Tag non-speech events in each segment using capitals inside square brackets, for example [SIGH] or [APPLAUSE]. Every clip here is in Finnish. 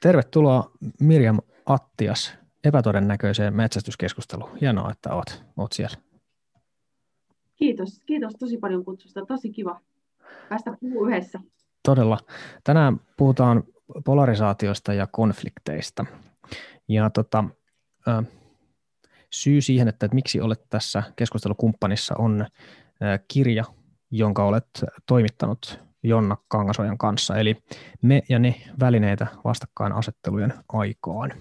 Tervetuloa Mirjam Attias epätodennäköiseen metsästyskeskusteluun. Hienoa, että oot, oot siellä. Kiitos, kiitos tosi paljon kutsusta. Tosi kiva päästä puhumaan yhdessä. Todella. Tänään puhutaan polarisaatiosta ja konflikteista. Ja tota, syy siihen, että, että miksi olet tässä keskustelukumppanissa, on kirja, jonka olet toimittanut Jonna Kangasojan kanssa, eli me ja ne välineitä vastakkainasettelujen aikaan.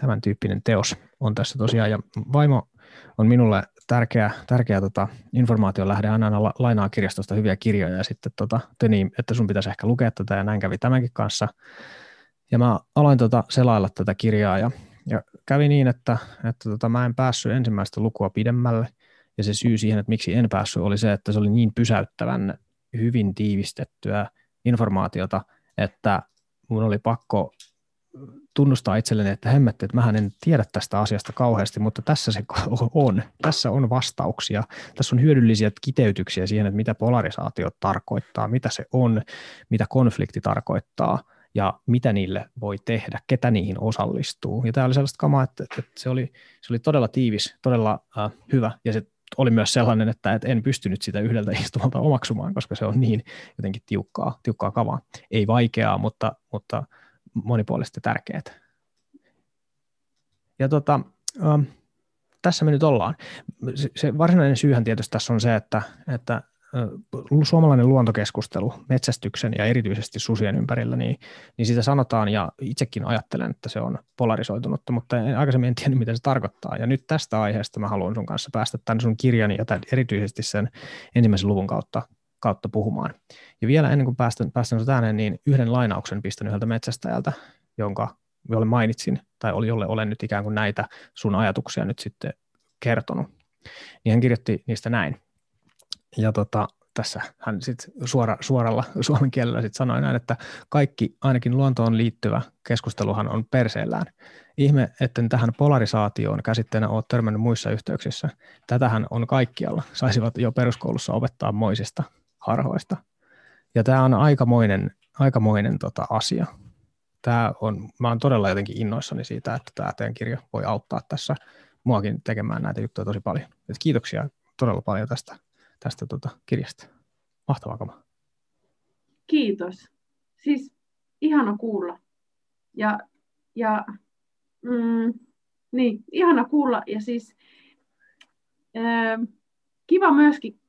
Tämän tyyppinen teos on tässä tosiaan, ja vaimo on minulle tärkeä, tärkeä tota, informaation lähde, hän aina lainaa kirjastosta hyviä kirjoja, ja sitten tota, niin, että sun pitäisi ehkä lukea tätä, ja näin kävi tämänkin kanssa. Ja mä aloin tota, selailla tätä kirjaa, ja, ja kävi niin, että, että tota, mä en päässyt ensimmäistä lukua pidemmälle, ja se syy siihen, että miksi en päässyt, oli se, että se oli niin pysäyttävän hyvin tiivistettyä informaatiota, että mun oli pakko tunnustaa itselleni, että hemmetti, että mä en tiedä tästä asiasta kauheasti, mutta tässä se [LAUGHS] on. Tässä on vastauksia. Tässä on hyödyllisiä kiteytyksiä siihen, että mitä polarisaatio tarkoittaa, mitä se on, mitä konflikti tarkoittaa ja mitä niille voi tehdä, ketä niihin osallistuu. Ja tämä oli sellaista kamaa, että, että se, oli, se oli todella tiivis, todella äh, hyvä ja se oli myös sellainen, että en pystynyt sitä yhdeltä [LAUGHS] istumalta omaksumaan, koska se on niin jotenkin tiukkaa, tiukkaa kavaa. Ei vaikeaa, mutta, mutta monipuolisesti tärkeää. Ja tota, ähm, tässä me nyt ollaan. Se, se varsinainen syyhän tietysti tässä on se, että, että suomalainen luontokeskustelu metsästyksen ja erityisesti susien ympärillä, niin, niin sitä sanotaan ja itsekin ajattelen, että se on polarisoitunutta, mutta en, aikaisemmin en tiennyt, mitä se tarkoittaa. Ja nyt tästä aiheesta mä haluan sun kanssa päästä tämän sun kirjani ja tämän, erityisesti sen ensimmäisen luvun kautta, kautta puhumaan. Ja vielä ennen kuin päästän, päästän sut ääneen, niin yhden lainauksen pistän yhdeltä metsästäjältä, jonka jolle mainitsin, tai oli, jolle olen nyt ikään kuin näitä sun ajatuksia nyt sitten kertonut. Niin hän kirjoitti niistä näin. Ja tota, tässä hän sit suora, suoralla [LAUGHS] suomen kielellä sit sanoi näin, että kaikki ainakin luontoon liittyvä keskusteluhan on perseellään. Ihme, että tähän polarisaatioon käsitteenä olet törmännyt muissa yhteyksissä. Tätähän on kaikkialla. Saisivat jo peruskoulussa opettaa moisista harhoista. Ja tämä on aikamoinen, aikamoinen tota asia. Tämä on, mä oon todella jotenkin innoissani siitä, että tämä teidän kirja voi auttaa tässä muakin tekemään näitä juttuja tosi paljon. Et kiitoksia todella paljon tästä tästä tota, kirjasta. Mahtavaa kama. Kiitos. Siis ihana kuulla. Ja, ja mm, niin, ihana kuulla. Ja siis ää, kiva myöskin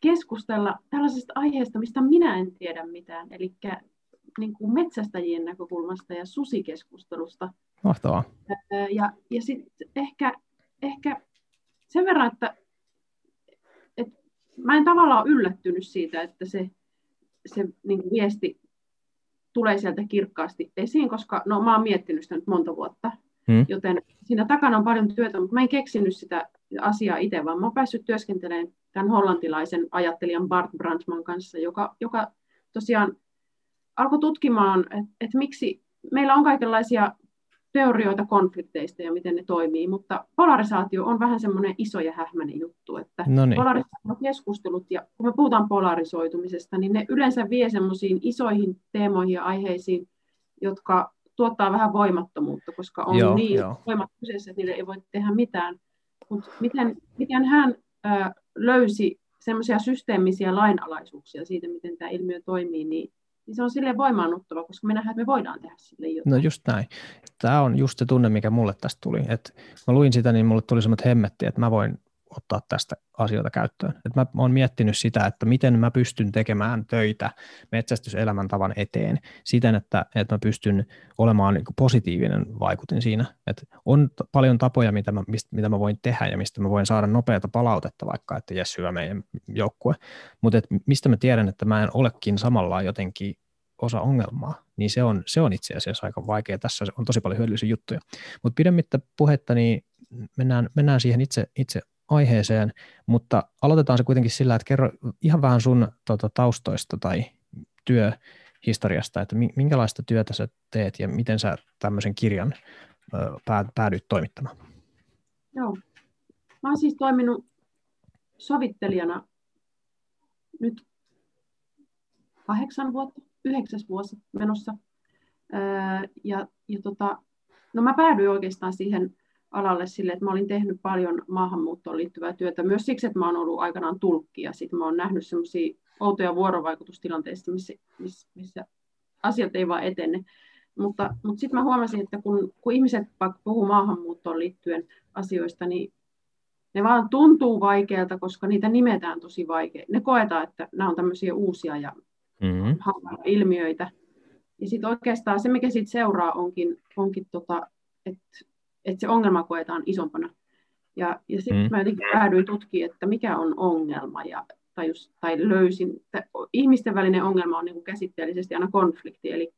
keskustella tällaisesta aiheesta, mistä minä en tiedä mitään. Eli niin kuin metsästäjien näkökulmasta ja susikeskustelusta. Mahtavaa. Ja, ja sitten ehkä, ehkä sen verran, että mä en tavallaan yllättynyt siitä, että se, se niin kuin viesti tulee sieltä kirkkaasti esiin, koska no, mä oon miettinyt sitä nyt monta vuotta, hmm. joten siinä takana on paljon työtä, mutta mä en keksinyt sitä asiaa itse, vaan mä oon päässyt työskentelemään tämän hollantilaisen ajattelijan Bart Brandman kanssa, joka, joka tosiaan alkoi tutkimaan, että et miksi meillä on kaikenlaisia teorioita konflikteista ja miten ne toimii, mutta polarisaatio on vähän semmoinen iso ja hähmäinen juttu, että Noniin. polarisaatiokeskustelut, ja kun me puhutaan polarisoitumisesta, niin ne yleensä vie semmoisiin isoihin teemoihin ja aiheisiin, jotka tuottaa vähän voimattomuutta, koska on joo, niin joo. voimat kyseessä, että niille ei voi tehdä mitään. Mutta miten, miten hän ö, löysi semmoisia systeemisiä lainalaisuuksia siitä, miten tämä ilmiö toimii, niin niin se on sille voimaannuttava, koska me nähdään, että me voidaan tehdä sille jotain. No just näin. Tämä on just se tunne, mikä mulle tästä tuli. Et mä luin sitä, niin mulle tuli semmoinen hemmetti, että mä voin ottaa tästä asioita käyttöön. Et mä oon miettinyt sitä, että miten mä pystyn tekemään töitä metsästyselämäntavan eteen siten, että, että mä pystyn olemaan niin positiivinen vaikutin siinä. Et on t- paljon tapoja, mitä mä, mistä, mitä mä voin tehdä ja mistä mä voin saada nopeata palautetta vaikka, että jes, hyvä meidän joukkue. Mutta mistä mä tiedän, että mä en olekin samalla jotenkin osa ongelmaa, niin se on, se on itse asiassa aika vaikea. Tässä on tosi paljon hyödyllisiä juttuja. Mutta pidemmittä puhetta, niin mennään, mennään siihen itse, itse aiheeseen, mutta aloitetaan se kuitenkin sillä, että kerro ihan vähän sun tota, taustoista tai työhistoriasta, että minkälaista työtä sä teet ja miten sä tämmöisen kirjan päädyit toimittamaan. Joo. Mä oon siis toiminut sovittelijana nyt kahdeksan vuotta, yhdeksäs vuosi menossa. ja, ja tota, no mä päädyin oikeastaan siihen alalle sille, että mä olin tehnyt paljon maahanmuuttoon liittyvää työtä myös siksi, että mä oon ollut aikanaan tulkki ja sitten mä oon nähnyt semmoisia outoja vuorovaikutustilanteista, missä, missä, missä asiat ei vaan etene. Mutta, mutta sitten mä huomasin, että kun, kun ihmiset puhuu maahanmuuttoon liittyen asioista, niin ne vaan tuntuu vaikealta, koska niitä nimetään tosi vaikea. Ne koetaan, että nämä on tämmöisiä uusia ja mm-hmm. ilmiöitä. Ja sitten oikeastaan se, mikä siitä seuraa, onkin, onkin tota, että että se ongelma koetaan isompana. Ja, ja sitten mm. mä jotenkin päädyin tutkimaan, että mikä on ongelma, ja, tai, just, tai löysin, että ihmisten välinen ongelma on niin kuin käsitteellisesti aina konflikti, eli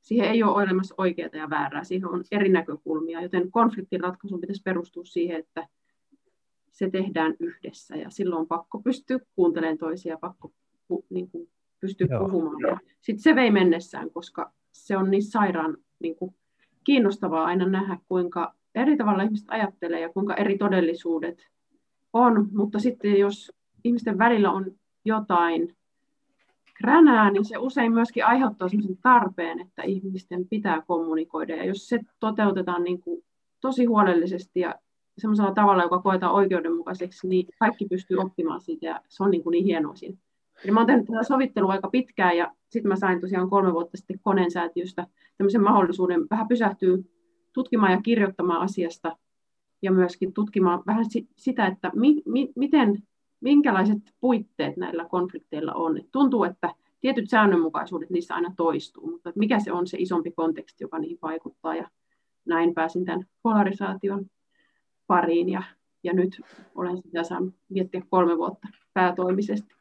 siihen ei ole olemassa oikeaa ja väärää, siihen on eri näkökulmia, joten konfliktin ratkaisun pitäisi perustua siihen, että se tehdään yhdessä, ja silloin on pakko pystyä kuuntelemaan toisia, pakko niin kuin, pystyä Joo. puhumaan. Sitten se vei mennessään, koska se on niin sairaan niin kuin, kiinnostavaa aina nähdä, kuinka eri tavalla ihmiset ajattelee ja kuinka eri todellisuudet on, mutta sitten jos ihmisten välillä on jotain kränää, niin se usein myöskin aiheuttaa sellaisen tarpeen, että ihmisten pitää kommunikoida. Ja jos se toteutetaan niin kuin tosi huolellisesti ja sellaisella tavalla, joka koetaan oikeudenmukaiseksi, niin kaikki pystyy oppimaan siitä ja se on niin, kuin niin hienoa siinä. Eli mä oon tehnyt tätä sovittelua aika pitkään ja sitten mä sain tosiaan kolme vuotta sitten koneen säätiöstä tämmöisen mahdollisuuden vähän pysähtyä tutkimaan ja kirjoittamaan asiasta ja myöskin tutkimaan vähän sitä, että mi, mi, miten, minkälaiset puitteet näillä konflikteilla on. Et tuntuu, että tietyt säännönmukaisuudet niissä aina toistuu, mutta mikä se on se isompi konteksti, joka niihin vaikuttaa. Ja näin pääsin tämän polarisaation pariin ja, ja nyt olen sitä saanut miettiä kolme vuotta päätoimisesti.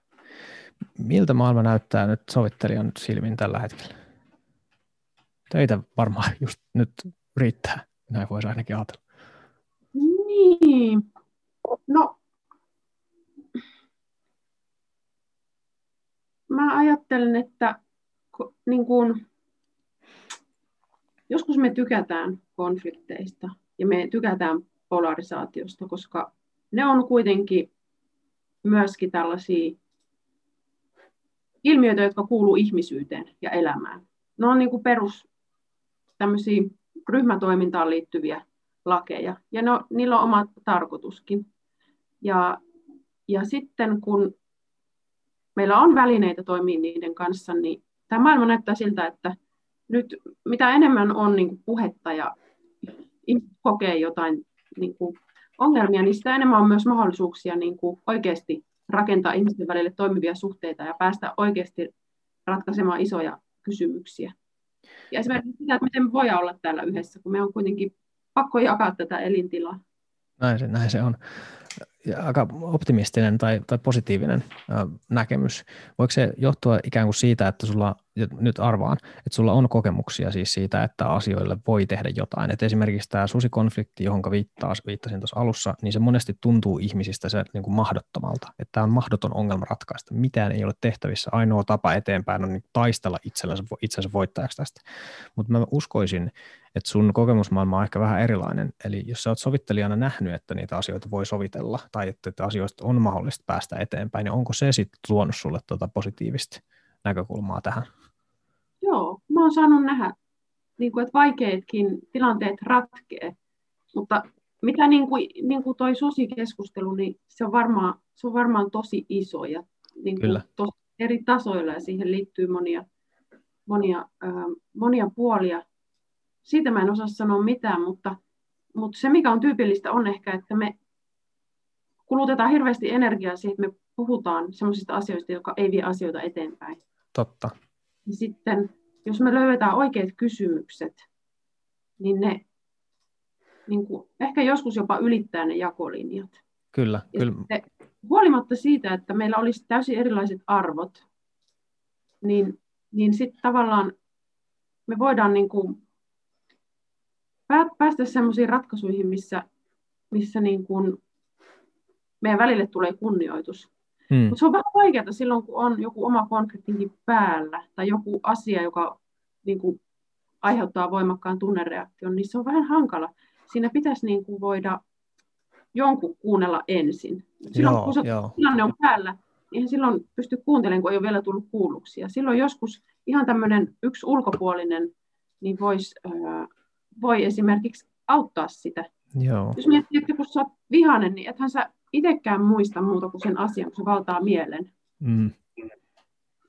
Miltä maailma näyttää nyt sovittelijan silmin tällä hetkellä? Töitä varmaan just nyt riittää, näin voisi ainakin ajatella. Niin, no mä ajattelen, että niin kuin, joskus me tykätään konflikteista ja me tykätään polarisaatiosta, koska ne on kuitenkin myöskin tällaisia ilmiöitä, jotka kuuluu ihmisyyteen ja elämään. Ne on niin kuin perus tämmöisiä ryhmätoimintaan liittyviä lakeja, ja ne, niillä on oma tarkoituskin. Ja, ja sitten kun meillä on välineitä toimia niiden kanssa, niin tämä maailma näyttää siltä, että nyt mitä enemmän on niin kuin puhetta ja kokee jotain niin kuin ongelmia, niin sitä enemmän on myös mahdollisuuksia niin kuin oikeasti rakentaa ihmisten välille toimivia suhteita ja päästä oikeasti ratkaisemaan isoja kysymyksiä. Ja esimerkiksi sitä, että miten me voidaan olla täällä yhdessä, kun me on kuitenkin pakko jakaa tätä elintilaa. Näin se, näin se on ja aika optimistinen tai, tai positiivinen näkemys. Voiko se johtua ikään kuin siitä, että sulla, nyt arvaan, että sulla on kokemuksia siis siitä, että asioille voi tehdä jotain. Et esimerkiksi tämä susikonflikti, johon viittasin tuossa alussa, niin se monesti tuntuu ihmisistä se niin kuin mahdottomalta. Että tämä on mahdoton ongelma ratkaista. Mitään ei ole tehtävissä. Ainoa tapa eteenpäin on niin taistella itsensä, itsensä voittajaksi tästä. Mutta mä uskoisin, että sun kokemusmaailma on ehkä vähän erilainen. Eli jos sä oot sovittelijana nähnyt, että niitä asioita voi sovitella tai että, että asioista on mahdollista päästä eteenpäin, niin onko se sitten tuonut sulle tuota positiivista näkökulmaa tähän? Joo, mä oon saanut nähdä, niin kuin, että vaikeatkin tilanteet ratkee, mutta mitä niin kuin, niin kuin toi susikeskustelu, niin se on varmaan, se on varmaan tosi iso ja niin kuin Kyllä. Tosi eri tasoilla ja siihen liittyy monia, monia, äh, monia puolia. Siitä mä en osaa sanoa mitään, mutta, mutta se mikä on tyypillistä on ehkä, että me kulutetaan hirveästi energiaa siihen, että me puhutaan sellaisista asioista, jotka ei vie asioita eteenpäin. Totta. Ja sitten, jos me löydetään oikeat kysymykset, niin ne niin kuin, ehkä joskus jopa ylittää ne jakolinjat. Kyllä, ja kyllä. Sitten, huolimatta siitä, että meillä olisi täysin erilaiset arvot, niin, niin sitten tavallaan me voidaan niin kuin päästä sellaisiin ratkaisuihin, missä, missä niin kuin meidän välille tulee kunnioitus. Hmm. Mutta se on vähän vaikeaa silloin, kun on joku oma konfliktinkin päällä tai joku asia, joka niin kuin, aiheuttaa voimakkaan tunnereaktion, niin se on vähän hankala. Siinä pitäisi niin kuin, voida jonkun kuunnella ensin. Silloin joo, kun se joo. tilanne on päällä, niin silloin pysty kuuntelemaan, kun ei ole vielä tullut kuulluksi. Ja silloin joskus ihan tämmöinen yksi ulkopuolinen niin vois, ää, voi esimerkiksi auttaa sitä. Joo. Jos miettii, että kun sä oot vihainen, niin ethän sä itsekään muista muuta kuin sen asian, kun se valtaa mielen. Mm.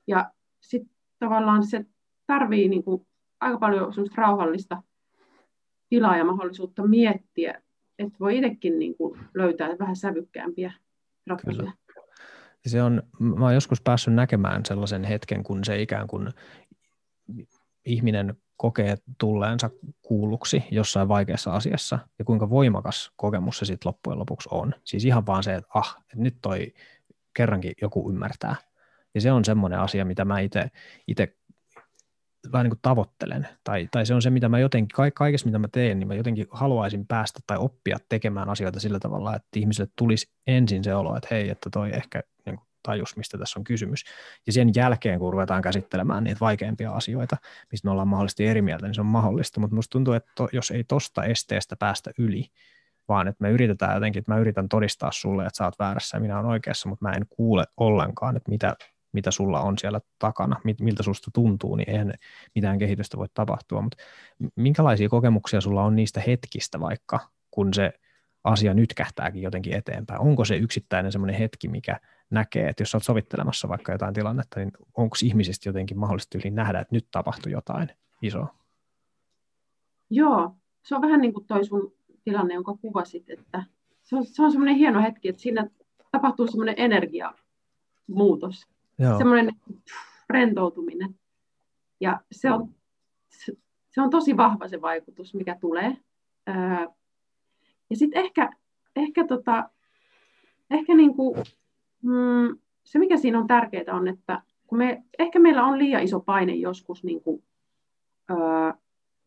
Ja sitten tavallaan se tarvii niin kuin aika paljon semmoista rauhallista tilaa ja mahdollisuutta miettiä, että voi itsekin niin kuin löytää vähän sävykkäämpiä ratkaisuja. Kyllä. Se on, mä oon joskus päässyt näkemään sellaisen hetken, kun se ikään kuin ihminen kokee tulleensa kuulluksi jossain vaikeassa asiassa ja kuinka voimakas kokemus se sitten loppujen lopuksi on. Siis ihan vaan se, että ah, että nyt toi kerrankin joku ymmärtää. Ja se on semmoinen asia, mitä mä itse vähän niin kuin tavoittelen, tai, tai se on se, mitä mä jotenkin, kaikessa mitä mä teen, niin mä jotenkin haluaisin päästä tai oppia tekemään asioita sillä tavalla, että ihmisille tulisi ensin se olo, että hei, että toi ehkä tajus, mistä tässä on kysymys. Ja sen jälkeen, kun ruvetaan käsittelemään niitä vaikeampia asioita, mistä me ollaan mahdollisesti eri mieltä, niin se on mahdollista, mutta musta tuntuu, että to, jos ei tosta esteestä päästä yli, vaan että me yritetään jotenkin, että mä yritän todistaa sulle, että sä oot väärässä ja minä olen oikeassa, mutta mä en kuule ollenkaan, että mitä mitä sulla on siellä takana, miltä susta tuntuu, niin eihän mitään kehitystä voi tapahtua. Mutta minkälaisia kokemuksia sulla on niistä hetkistä vaikka, kun se asia nyt kähtääkin jotenkin eteenpäin? Onko se yksittäinen semmoinen hetki, mikä näkee, että jos olet sovittelemassa vaikka jotain tilannetta, niin onko ihmisistä jotenkin mahdollisesti yli nähdä, että nyt tapahtui jotain isoa? Joo, se on vähän niin kuin toi sun tilanne, jonka kuvasit, että se on, se on semmoinen hieno hetki, että siinä tapahtuu semmoinen energiamuutos. Joo. semmoinen rentoutuminen. Ja se on, se on tosi vahva se vaikutus, mikä tulee. Ja sitten ehkä, ehkä, tota, ehkä niinku, mm, se, mikä siinä on tärkeää, on, että kun me, ehkä meillä on liian iso paine joskus niinku, ö,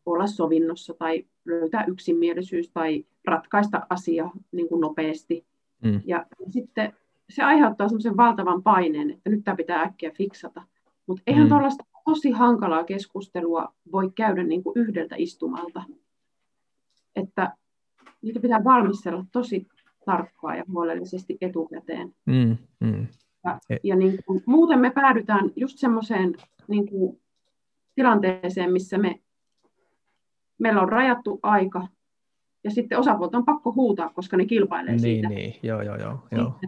olla sovinnossa tai löytää yksimielisyys tai ratkaista asia niin kuin nopeasti. Mm. Ja sitten se aiheuttaa semmoisen valtavan paineen, että nyt tämä pitää äkkiä fiksata. Mutta eihän mm. tuollaista tosi hankalaa keskustelua voi käydä niin kuin yhdeltä istumalta. Että niitä pitää valmistella tosi tarkkaa ja huolellisesti etukäteen. Mm, mm. Ja, e- ja niin kuin, muuten me päädytään just semmoiseen niin kuin, tilanteeseen, missä me, meillä on rajattu aika, ja sitten osapuolet on pakko huutaa, koska ne kilpailee niin, siitä. Niin, joo, joo, joo. joo.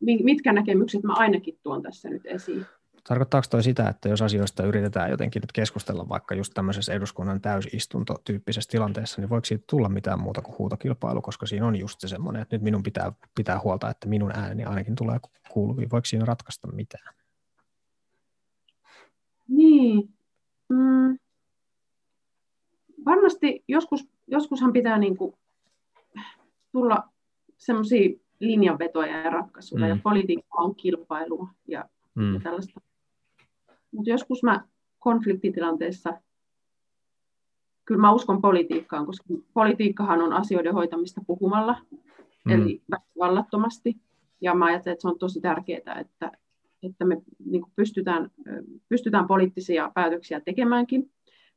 Niin, mitkä näkemykset mä ainakin tuon tässä nyt esiin. Tarkoittaako toi sitä, että jos asioista yritetään jotenkin nyt keskustella vaikka just tämmöisessä eduskunnan täysistuntotyyppisessä tilanteessa, niin voiko siitä tulla mitään muuta kuin huutokilpailu, koska siinä on just se semmoinen, että nyt minun pitää pitää huolta, että minun ääneni ainakin tulee kuuluviin. Voiko siinä ratkaista mitään? Niin. Mm. Varmasti joskus, joskushan pitää niin kuin tulla semmoisia linjanvetoja ja ratkaisuja, mm. ja politiikka on kilpailua ja, mm. ja tällaista. Mutta joskus mä konfliktitilanteessa, kyllä mä uskon politiikkaan, koska politiikkahan on asioiden hoitamista puhumalla, mm. eli väkivallattomasti, ja mä ajattelen, että se on tosi tärkeää, että, että me niin pystytään, pystytään poliittisia päätöksiä tekemäänkin,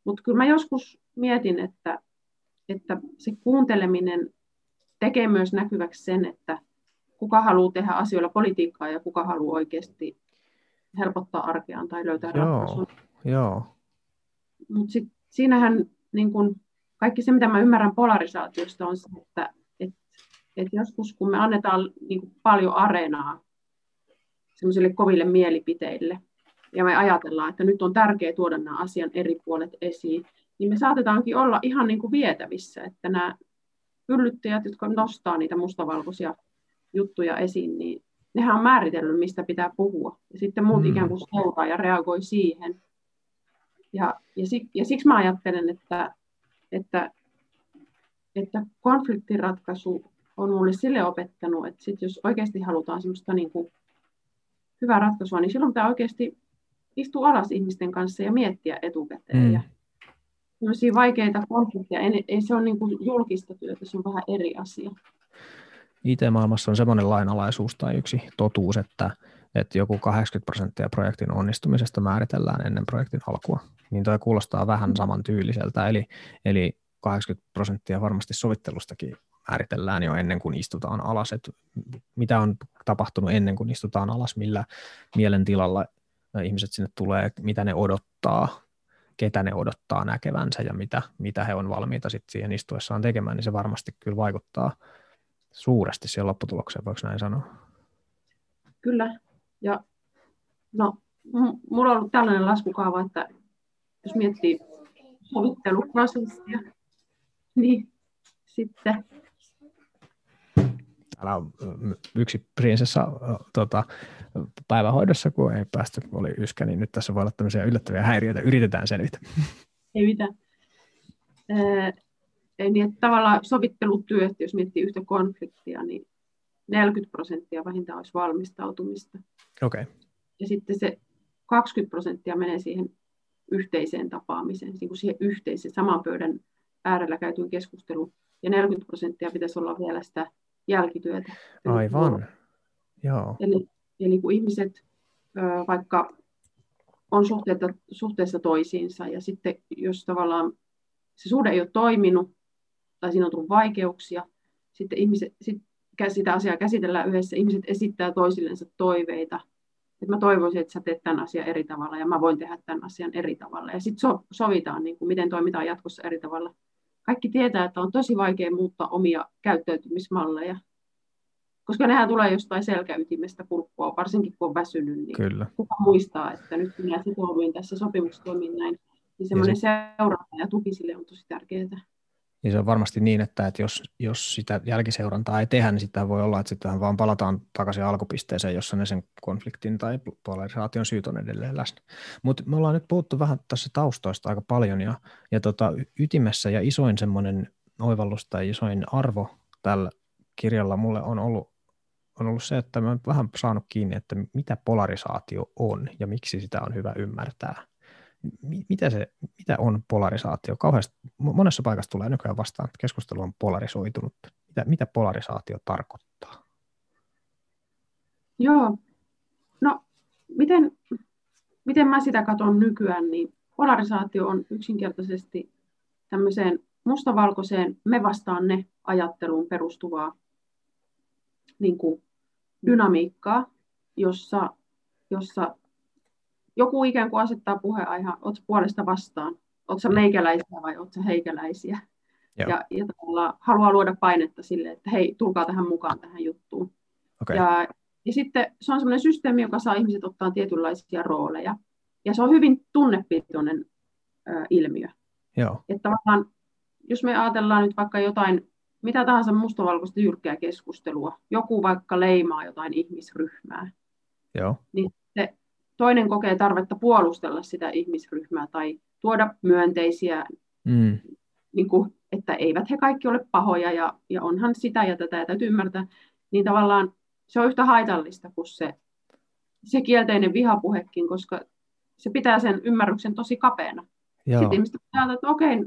mutta kyllä mä joskus mietin, että, että se kuunteleminen tekee myös näkyväksi sen, että kuka haluaa tehdä asioilla politiikkaa ja kuka haluaa oikeasti helpottaa arkeaan tai löytää joo, ratkaisuja. Joo. Mutta siinähän niin kun, kaikki se, mitä mä ymmärrän polarisaatiosta, on se, että et, et joskus kun me annetaan niin paljon areenaa semmoisille koville mielipiteille, ja me ajatellaan, että nyt on tärkeää tuoda nämä asian eri puolet esiin, niin me saatetaankin olla ihan niin kuin vietävissä, että nämä yllyttäjät, jotka nostaa niitä mustavalkoisia juttuja esiin, niin nehän on määritellyt, mistä pitää puhua. Ja sitten muut mm. ikään kuin seuraa ja reagoi siihen. Ja, ja, sik, ja siksi mä ajattelen, että, että, että konfliktiratkaisu on mulle sille opettanut, että sit jos oikeasti halutaan semmoista niin kuin hyvää ratkaisua, niin silloin pitää oikeasti istua alas ihmisten kanssa ja miettiä etukäteen. Mm. Ja vaikeita konflikteja, ei, ei se ole niin kuin julkista työtä, se on vähän eri asia. IT-maailmassa on semmoinen lainalaisuus tai yksi totuus, että, että joku 80 prosenttia projektin onnistumisesta määritellään ennen projektin alkua. Niin toi kuulostaa vähän samantyyliseltä, eli, eli 80 prosenttia varmasti sovittelustakin määritellään jo ennen kuin istutaan alas, että mitä on tapahtunut ennen kuin istutaan alas, millä mielentilalla ihmiset sinne tulee, mitä ne odottaa, ketä ne odottaa näkevänsä ja mitä, mitä he on valmiita sitten siihen istuessaan tekemään, niin se varmasti kyllä vaikuttaa suuresti siihen lopputulokseen, voiko näin sanoa? Kyllä, ja no, mulla on ollut tällainen laskukaava, että jos miettii sovitteluprosessia, niin sitten täällä on yksi prinsessa tota, päivähoidossa, kun ei päästy, kun oli yskä, niin nyt tässä voi olla tämmöisiä yllättäviä häiriöitä. Yritetään selvitä. Ei mitään. Niin, että tavallaan sovittelutyö, että jos miettii yhtä konfliktia, niin 40 prosenttia vähintään olisi valmistautumista. Okay. Ja sitten se 20 prosenttia menee siihen yhteiseen tapaamiseen, niin kuin siihen yhteiseen saman pöydän äärellä käytyyn keskusteluun. Ja 40 prosenttia pitäisi olla vielä sitä jälkityötä. Aivan, joo. Eli, eli kun ihmiset vaikka on suhteessa, suhteessa toisiinsa ja sitten jos tavallaan se suhde ei ole toiminut tai siinä on tullut vaikeuksia, sitten ihmiset, sit sitä asiaa käsitellään yhdessä, ihmiset esittää toisillensa toiveita, että mä toivoisin, että sä teet tämän asian eri tavalla ja mä voin tehdä tämän asian eri tavalla. Ja sitten so, sovitaan, niin kuin, miten toimitaan jatkossa eri tavalla. Kaikki tietää, että on tosi vaikea muuttaa omia käyttäytymismalleja, koska nehän tulee jostain selkäytimestä kurkkua, varsinkin kun on väsynyt, niin Kyllä. kuka muistaa, että nyt minä sitouduin tässä sopimuksessa toimin näin. Niin semmoinen se... seuranta ja tuki sille on tosi tärkeää. Ja se on varmasti niin, että, että jos, jos sitä jälkiseurantaa ei tehdä, niin sitä voi olla, että sitten vaan palataan takaisin alkupisteeseen, jossa ne sen konfliktin tai polarisaation syyt on edelleen läsnä. Mutta me ollaan nyt puhuttu vähän tässä taustoista aika paljon, ja, ja tota, ytimessä ja isoin semmoinen oivallus tai isoin arvo tällä kirjalla mulle on ollut, on ollut se, että mä oon vähän saanut kiinni, että mitä polarisaatio on ja miksi sitä on hyvä ymmärtää mitä, se, mitä on polarisaatio? Kauheasti, monessa paikassa tulee nykyään vastaan, että keskustelu on polarisoitunut. Mitä, mitä polarisaatio tarkoittaa? Joo, no miten, miten mä sitä katson nykyään, niin polarisaatio on yksinkertaisesti tämmöiseen mustavalkoiseen me vastaan ne ajatteluun perustuvaa niin kuin dynamiikkaa, jossa, jossa joku ikään kuin asettaa puheenaihe, oletko puolesta vastaan, oletko meikäläisiä vai oletko heikäläisiä. Joo. Ja, ja haluaa luoda painetta sille, että hei, tulkaa tähän mukaan tähän juttuun. Okay. Ja, ja sitten se on sellainen systeemi, joka saa ihmiset ottaa tietynlaisia rooleja. Ja se on hyvin tunnepitoinen ö, ilmiö. Joo. Että tavallaan, jos me ajatellaan nyt vaikka jotain, mitä tahansa mustavalkoista jyrkkää keskustelua, joku vaikka leimaa jotain ihmisryhmää, Joo. niin toinen kokee tarvetta puolustella sitä ihmisryhmää tai tuoda myönteisiä, mm. niin kuin, että eivät he kaikki ole pahoja ja, ja onhan sitä ja tätä ja täytyy ymmärtää, niin tavallaan se on yhtä haitallista kuin se, se kielteinen vihapuhekin, koska se pitää sen ymmärryksen tosi kapeana. Joo. Sitten ihmiset ajattelee, että okei,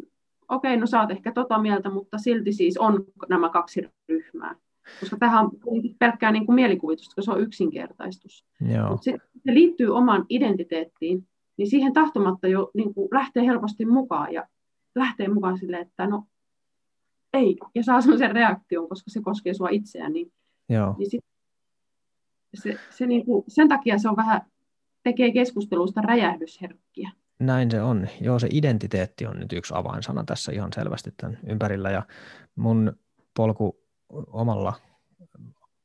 okei, no sä oot ehkä tota mieltä, mutta silti siis on nämä kaksi ryhmää. Koska tähän on pelkkää niin kuin mielikuvitusta, koska se on yksinkertaistus. Joo. Se, se liittyy omaan identiteettiin, niin siihen tahtomatta jo niin kuin lähtee helposti mukaan ja lähtee mukaan sille, että no ei, ja saa sellaisen reaktion, koska se koskee sua itseään, niin, Joo. niin sit, se, se niin kuin, sen takia se on vähän, tekee keskustelusta räjähdysherkkiä. Näin se on. Joo, se identiteetti on nyt yksi avainsana tässä ihan selvästi tämän ympärillä, ja mun polku omalla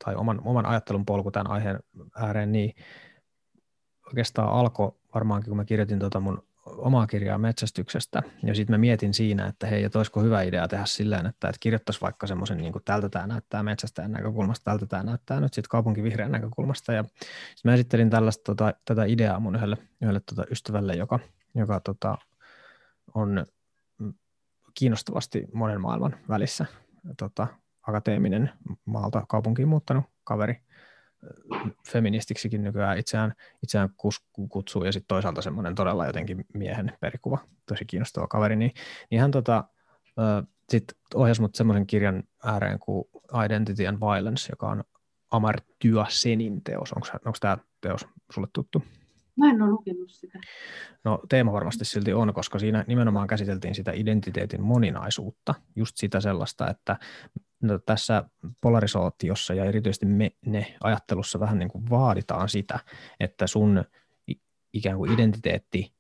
tai oman, oman ajattelun polku tämän aiheen ääreen, niin oikeastaan alkoi varmaankin, kun mä kirjoitin tuota mun omaa kirjaa metsästyksestä, ja sitten mä mietin siinä, että hei, että olisiko hyvä idea tehdä silleen, että, että kirjoittaisi vaikka semmoisen, niin kuin tältä tämä näyttää metsästäjän näkökulmasta, tältä tämä näyttää nyt sitten kaupunkivihreän näkökulmasta, ja sitten mä esittelin tällaista, tota, tätä ideaa mun yhdelle, yhdelle tota ystävälle, joka, joka tota, on kiinnostavasti monen maailman välissä tota, akateeminen maalta kaupunkiin muuttanut kaveri, feministiksikin nykyään itseään, itseään kutsuu ja sitten toisaalta semmoinen todella jotenkin miehen perikuva, tosi kiinnostava kaveri, niin, niin hän tota, sitten ohjasi mut semmoisen kirjan ääreen kuin Identity and Violence, joka on Amartya Senin teos. Onko tämä teos sulle tuttu? Mä en ole lukenut sitä. No teema varmasti silti on, koska siinä nimenomaan käsiteltiin sitä identiteetin moninaisuutta, just sitä sellaista, että no, tässä polarisaatiossa ja erityisesti me, ne ajattelussa vähän niin kuin vaaditaan sitä, että sun ikään kuin identiteetti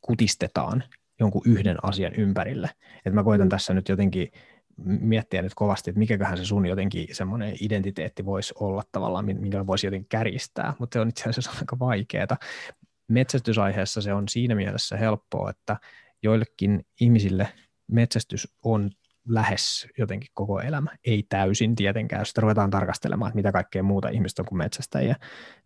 kutistetaan jonkun yhden asian ympärille. Et mä koitan mm. tässä nyt jotenkin miettiä nyt kovasti, että mikäköhän se sun jotenkin semmoinen identiteetti voisi olla tavallaan, minkä voisi jotenkin kärjistää, mutta se on itse asiassa aika vaikeaa. Metsästysaiheessa se on siinä mielessä helppoa, että joillekin ihmisille metsästys on lähes jotenkin koko elämä. Ei täysin tietenkään, jos ruvetaan tarkastelemaan, että mitä kaikkea muuta ihmistä on kuin metsästäjiä,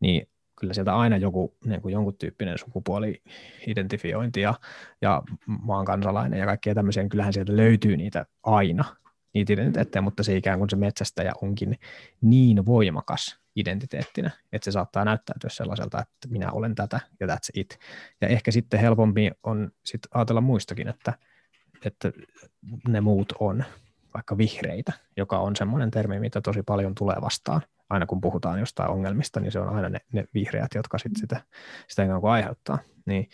niin kyllä sieltä aina joku, niin kuin jonkun tyyppinen sukupuoli-identifiointi ja, ja maan kansalainen ja kaikkea tämmöisiä, niin kyllähän sieltä löytyy niitä aina, niitä identiteettejä, mutta se ikään kuin se metsästäjä onkin niin voimakas identiteettinä, että se saattaa näyttäytyä sellaiselta, että minä olen tätä ja that's it. Ja ehkä sitten helpompi on sit ajatella muistakin, että, että ne muut on vaikka vihreitä, joka on semmoinen termi, mitä tosi paljon tulee vastaan. Aina kun puhutaan jostain ongelmista, niin se on aina ne, ne vihreät, jotka sit sitä, sitä ikään kuin aiheuttaa. Niin,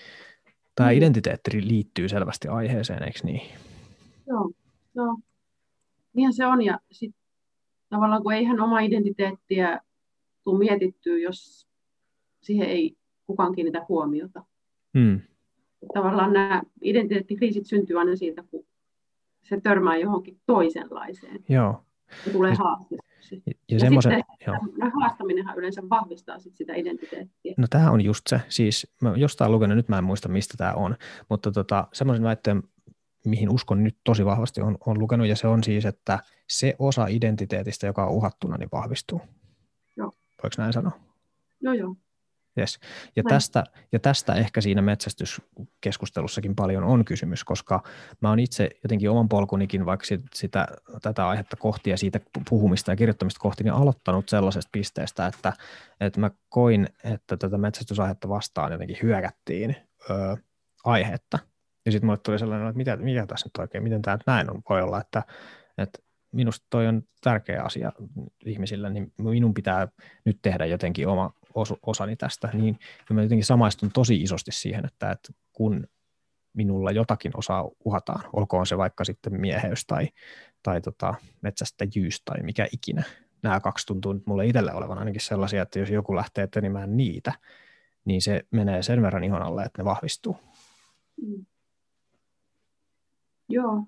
tämä mm. identiteetti liittyy selvästi aiheeseen, eikö niin? Joo, joo. Niinhän se on. Ja sit, tavallaan kun eihän oma identiteettiä tule mietittyä, jos siihen ei kukaan kiinnitä huomiota. Hmm. Tavallaan nämä identiteettikriisit syntyy aina siitä, kun se törmää johonkin toisenlaiseen. Joo. Ja tulee haasteeksi. Ja, ja, ja sitten joo. haastaminenhan yleensä vahvistaa sit sitä identiteettiä. No tämä on just se. Siis mä jostain lukenut, nyt mä en muista mistä tämä on, mutta tota, semmoisen väitteen, mihin uskon nyt tosi vahvasti on, on lukenut, ja se on siis, että se osa identiteetistä, joka on uhattuna, niin vahvistuu. Joo. Voiko näin sanoa? Joo, joo. Yes. Ja, tästä, ja tästä ehkä siinä metsästyskeskustelussakin paljon on kysymys, koska mä oon itse jotenkin oman polkunikin, vaikka sitä, tätä aihetta kohti ja siitä puhumista ja kirjoittamista kohti, niin aloittanut sellaisesta pisteestä, että, että mä koin, että tätä metsästysaihetta vastaan jotenkin hyökättiin ö, aihetta. Ja sitten mulle tuli sellainen, että mitä, mikä tässä nyt oikein, miten tämä näin on, voi olla, että, että minusta toi on tärkeä asia ihmisille, niin minun pitää nyt tehdä jotenkin oma osani tästä, niin mä jotenkin samaistun tosi isosti siihen, että, että kun minulla jotakin osaa uhataan, olkoon se vaikka sitten mieheys tai, tai tota, metsästäjyys tai mikä ikinä. Nämä kaksi tuntuu nyt mulle itselle olevan ainakin sellaisia, että jos joku lähtee tenimään niitä, niin se menee sen verran ihon alle, että ne vahvistuu. Mm. Joo,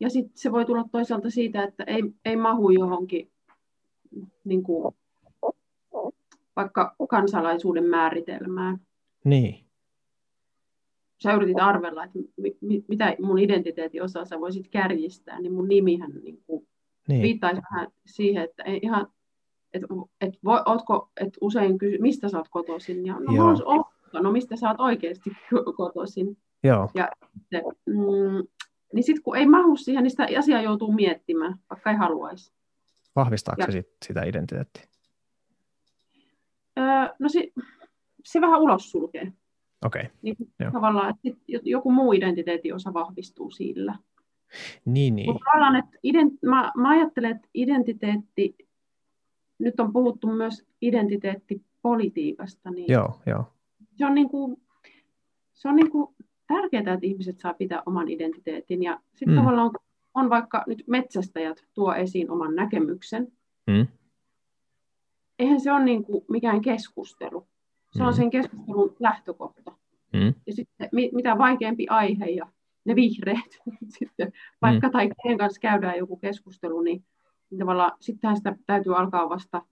ja sitten se voi tulla toisaalta siitä, että ei, ei mahu johonkin niin kuin, vaikka kansalaisuuden määritelmään. Niin. Sä yritit arvella, että mi, mitä mun identiteetin osaa sä voisit kärjistää, niin mun nimihän niin kuin niin. viittaisi vähän siihen, että ei ihan, et, et voi, ootko, et usein kysy, mistä sä oot kotoisin, ja no, Joo. no mistä sä oot oikeasti [LAUGHS] kotoisin. Joo. Ja, se, mm, niin sitten kun ei mahu siihen, niin sitä asiaa joutuu miettimään, vaikka ei haluaisi. Vahvistaako ja, se sit, sitä identiteettiä? Öö, no se, se vähän ulos sulkee. Okei. Okay. Niin, tavallaan, että joku muu identiteettiosa vahvistuu sillä. Niin, niin. Mutta tavallaan, että ident, mä, mä ajattelen, että identiteetti, nyt on puhuttu myös identiteettipolitiikasta, niin joo, joo. se on, niin kuin, se on niin kuin tärkeää, että ihmiset saa pitää oman identiteetin. Ja sitten mm. tavallaan on, on vaikka nyt metsästäjät tuo esiin oman näkemyksen. Mm. Eihän se ole niin kuin mikään keskustelu. Se mm. on sen keskustelun lähtökohta. Mm. Ja sitten mitä vaikeampi aihe ja ne vihreät, [LAUGHS] sitten, vaikka mm. tai kenen kanssa käydään joku keskustelu, niin, niin tavallaan sittenhän sitä täytyy alkaa vasta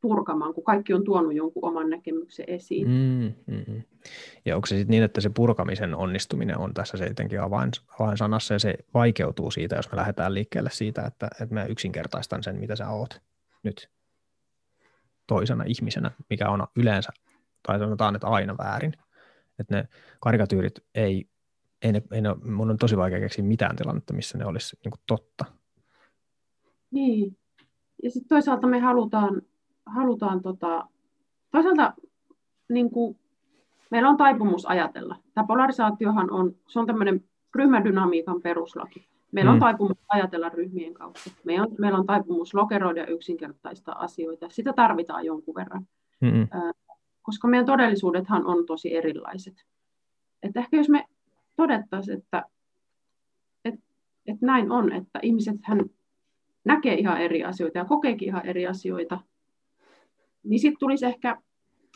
purkamaan, kun kaikki on tuonut jonkun oman näkemyksen esiin. Mm, mm. Ja onko se sitten niin, että se purkamisen onnistuminen on tässä se jotenkin avain, avainsanassa ja se vaikeutuu siitä, jos me lähdetään liikkeelle siitä, että, että mä yksinkertaistan sen, mitä sä oot nyt toisena ihmisenä, mikä on yleensä, tai sanotaan, että aina väärin. Että ne karikatyyrit ei, ei, ne, ei ne, mun on tosi vaikea keksiä mitään tilannetta, missä ne olisi niin totta. Niin. Ja sitten toisaalta me halutaan halutaan tota, toisaalta niin kuin, meillä on taipumus ajatella. Tämä polarisaatiohan on, se on tämmöinen ryhmädynamiikan peruslaki. Meillä mm. on taipumus ajatella ryhmien kautta. Meillä on, meillä on taipumus lokeroida yksinkertaista asioita. Sitä tarvitaan jonkun verran. Mm-hmm. koska meidän todellisuudethan on tosi erilaiset. Et ehkä jos me todettaisiin, että, että, että näin on, että ihmiset hän näkee ihan eri asioita ja kokeekin ihan eri asioita, niin sitten tulisi ehkä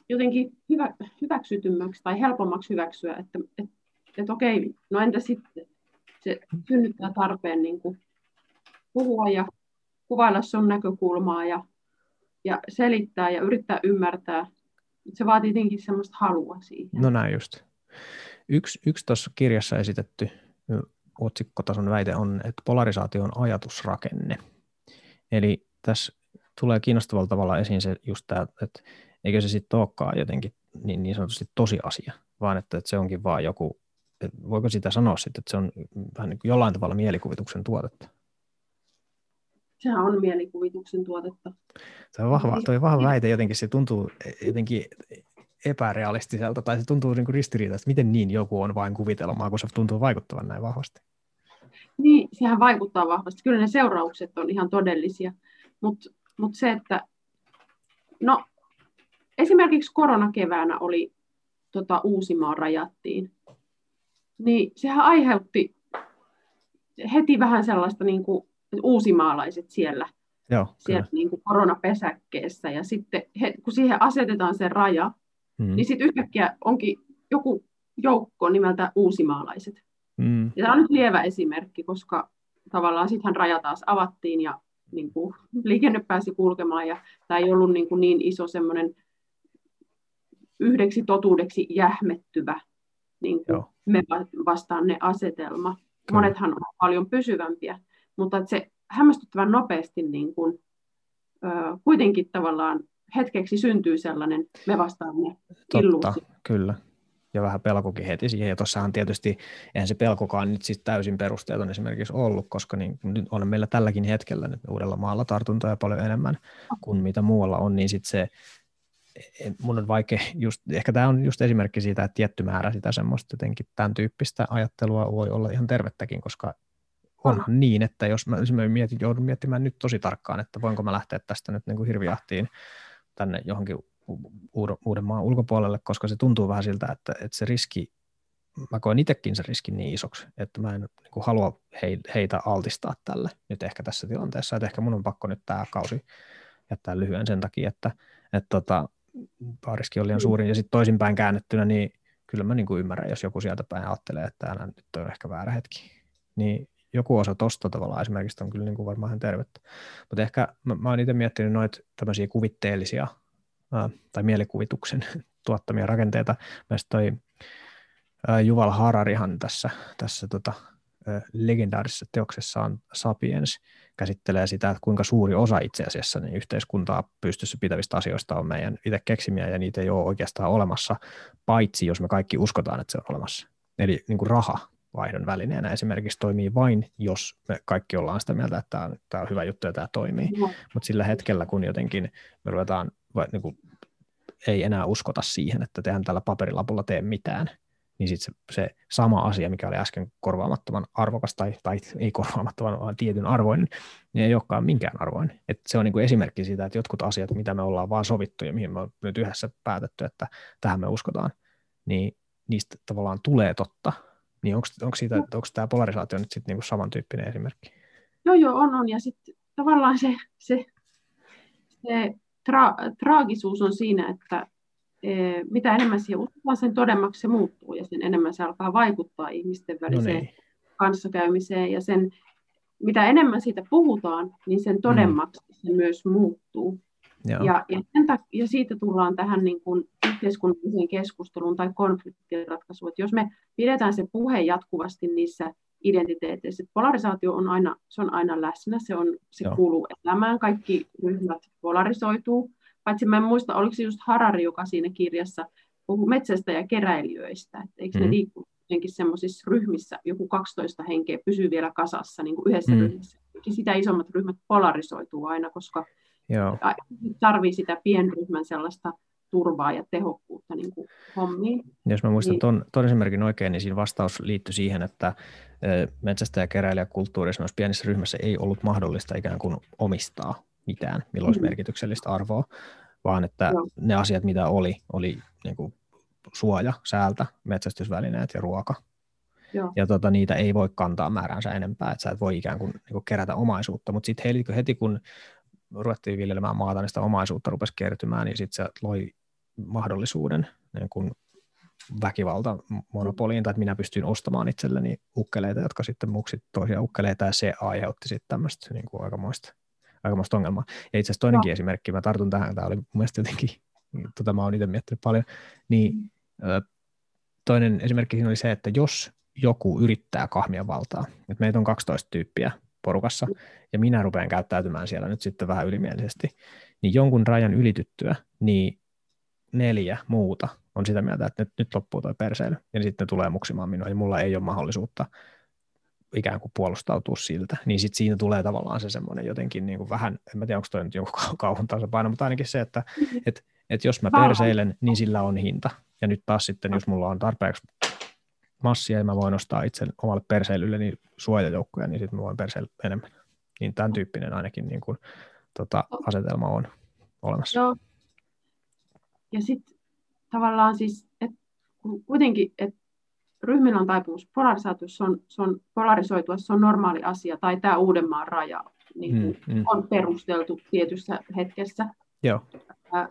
jotenkin hyvä, hyväksytymmäksi tai helpommaksi hyväksyä, että, että että okei, no entä sitten? Se synnyttää tarpeen niin kuin puhua ja kuvailla sun näkökulmaa ja, ja selittää ja yrittää ymmärtää. Se vaatii tietenkin semmoista halua siihen. No näin just. Yksi, yksi tuossa kirjassa esitetty otsikkotason väite on, että polarisaatio on ajatusrakenne. Eli tässä tulee kiinnostavalla tavalla esiin se just tämä, että eikö se sitten olekaan jotenkin niin, niin sanotusti tosiasia, vaan että, että se onkin vaan joku, voiko sitä sanoa sitten, että se on vähän niin kuin jollain tavalla mielikuvituksen tuotetta? Sehän on mielikuvituksen tuotetta. Tuo on vahva, toi vahva väite jotenkin, se tuntuu jotenkin epärealistiselta, tai se tuntuu niin ristiriitaista, miten niin joku on vain kuvitelmaa, kun se tuntuu vaikuttavan näin vahvasti. Niin, sehän vaikuttaa vahvasti. Kyllä ne seuraukset on ihan todellisia, mutta mut se, että no esimerkiksi koronakeväänä oli tota, Uusimaa rajattiin, niin sehän aiheutti heti vähän sellaista niin kuin, uusimaalaiset siellä, Joo, siellä niin kuin koronapesäkkeessä. Ja sitten he, kun siihen asetetaan se raja, mm. niin sitten yhtäkkiä onkin joku joukko nimeltä uusimaalaiset. Mm. Ja tämä on nyt lievä esimerkki, koska tavallaan sittenhän raja taas avattiin ja niin kuin, liikenne pääsi kulkemaan ja tämä ei ollut niin, kuin niin iso semmoinen yhdeksi totuudeksi jähmettyvä niin kuin me vastaan ne asetelma. Kyllä. Monethan on paljon pysyvämpiä, mutta että se hämmästyttävän nopeasti niin kuin, ö, kuitenkin tavallaan hetkeksi syntyy sellainen me vastaamme Totta, kyllä. Ja vähän pelkokin heti siihen. Ja tuossahan tietysti, eihän se pelkokaan nyt siis täysin perusteeton esimerkiksi ollut, koska niin, nyt on meillä tälläkin hetkellä nyt uudella maalla tartuntoja paljon enemmän kuin mitä muualla on, niin sitten se, mun on vaikea, just, ehkä tämä on just esimerkki siitä, että tietty määrä sitä semmoista jotenkin tämän tyyppistä ajattelua voi olla ihan tervettäkin, koska onhan niin, että jos mä, jos mä mietin, joudun miettimään nyt tosi tarkkaan, että voinko mä lähteä tästä nyt niin kuin hirviahtiin tänne johonkin Uudenmaan ulkopuolelle, koska se tuntuu vähän siltä, että, että se riski, mä koen itsekin sen riskin niin isoksi, että mä en niin kuin halua heitä altistaa tälle nyt ehkä tässä tilanteessa, että ehkä mun on pakko nyt tämä kausi jättää lyhyen sen takia, että, että tota, riski on liian mm. suuri, ja sitten toisinpäin käännettynä, niin kyllä mä niin kuin ymmärrän, jos joku sieltä päin ajattelee, että täällä nyt on ehkä väärä hetki, niin joku osa tosta tavallaan esimerkiksi on kyllä niin kuin varmaan ihan tervettä. Mutta ehkä mä, mä oon itse miettinyt noita tämmöisiä kuvitteellisia ää, tai mielikuvituksen [LAUGHS] tuottamia rakenteita. Mielestäni toi ää, Juval Hararihan tässä, tässä tota, legendaarisessa teoksessaan Sapiens käsittelee sitä, että kuinka suuri osa itse asiassa niin yhteiskuntaa pystyssä pitävistä asioista on meidän itse keksimiä ja niitä ei ole oikeastaan olemassa, paitsi jos me kaikki uskotaan, että se on olemassa. Eli niin kuin raha vaihdon välineenä esimerkiksi toimii vain, jos me kaikki ollaan sitä mieltä, että tämä on, tämä on hyvä juttu ja tämä toimii. No. Mutta sillä hetkellä, kun jotenkin me ruvetaan, vai, niin kuin, ei enää uskota siihen, että tehdään tällä paperilapulla tee mitään, niin sitten se, se sama asia, mikä oli äsken korvaamattoman arvokas tai, tai ei korvaamattoman, vaan tietyn arvoinen, niin ei olekaan minkään arvoinen. Et se on niin esimerkki siitä, että jotkut asiat, mitä me ollaan vaan sovittu ja mihin me on nyt yhdessä päätetty, että tähän me uskotaan, niin niistä tavallaan tulee totta, niin onko, siitä, tämä polarisaatio nyt sitten niinku samantyyppinen esimerkki? Joo, joo, on, on. Ja sitten tavallaan se, se, se tra- traagisuus on siinä, että mitä enemmän siihen uskotaan, sen todemmaksi se muuttuu ja sen enemmän se alkaa vaikuttaa ihmisten väliseen no niin. kanssakäymiseen ja sen, mitä enemmän siitä puhutaan, niin sen todemmaksi mm. se myös muuttuu. Ja, ja, sen takia, ja siitä tullaan tähän niin kuin yhteiskunnalliseen keskusteluun tai konfliktiratkaisuun, että jos me pidetään se puhe jatkuvasti niissä identiteeteissä, että polarisaatio on aina, se on aina läsnä, se, on, se kuuluu elämään, kaikki ryhmät polarisoituu, paitsi mä en muista, oliko se just Harari, joka siinä kirjassa puhuu metsästä ja keräilijöistä, että eikö mm. ne liikku jotenkin semmoisissa ryhmissä, joku 12 henkeä pysyy vielä kasassa niin kuin yhdessä mm. ryhmässä. Sitä isommat ryhmät polarisoituu aina, koska Joo. tarvii sitä pienryhmän sellaista turvaa ja tehokkuutta niin kuin hommiin. Jos mä muistan niin, tuon, tuon esimerkin oikein, niin siinä vastaus liittyi siihen, että metsästä- ja keräilijäkulttuurissa noissa pienissä ryhmässä ei ollut mahdollista ikään kuin omistaa mitään, millä olisi mm. merkityksellistä arvoa, vaan että Joo. ne asiat, mitä oli, oli niin kuin suoja, säältä, metsästysvälineet ja ruoka. Joo. Ja tota, niitä ei voi kantaa määränsä enempää, että sä et voi ikään kuin, niin kuin kerätä omaisuutta, mutta sitten heti kun ruvettiin viljelemään maata, niin sitä omaisuutta rupesi kertymään, niin sitten se loi mahdollisuuden niin kun väkivalta monopoliin, tai että minä pystyin ostamaan itselleni ukkeleita, jotka sitten muksit toisia ukkeleita, ja se aiheutti sitten tämmöistä niin kuin aikamoista, aikamoista ongelmaa. Ja itse asiassa toinenkin no. esimerkki, mä tartun tähän, tämä oli mun mielestä jotenkin, [LAUGHS] tota mä oon itse miettinyt paljon, niin toinen esimerkki siinä oli se, että jos joku yrittää kahmia valtaa, että meitä on 12 tyyppiä porukassa, ja minä rupean käyttäytymään siellä nyt sitten vähän ylimielisesti, niin jonkun rajan ylityttyä, niin neljä muuta on sitä mieltä, että nyt, nyt loppuu toi perseily, ja sitten ne tulee muksimaan minua, ja mulla ei ole mahdollisuutta ikään kuin puolustautua siltä, niin sitten siinä tulee tavallaan se semmoinen jotenkin niin kuin vähän, en mä tiedä, onko toi nyt joku kauhun tasapaino, mutta ainakin se, että mm-hmm. et, et jos mä perseilen, niin sillä on hinta. Ja nyt taas sitten, jos mulla on tarpeeksi massia ja mä voin ostaa itse omalle perseilylle niin suojajoukkoja, niin sitten mä voin perseillä enemmän. Niin tämän tyyppinen ainakin niin kuin, tota, asetelma on olemassa. Joo. Ja sitten tavallaan siis, että kuitenkin, että ryhmillä on taipumus polarisaatio, se on, se on polarisoitua, se on normaali asia, tai tämä Uudenmaan raja niin kuin mm, mm. on perusteltu tietyssä hetkessä. Joo. Äh,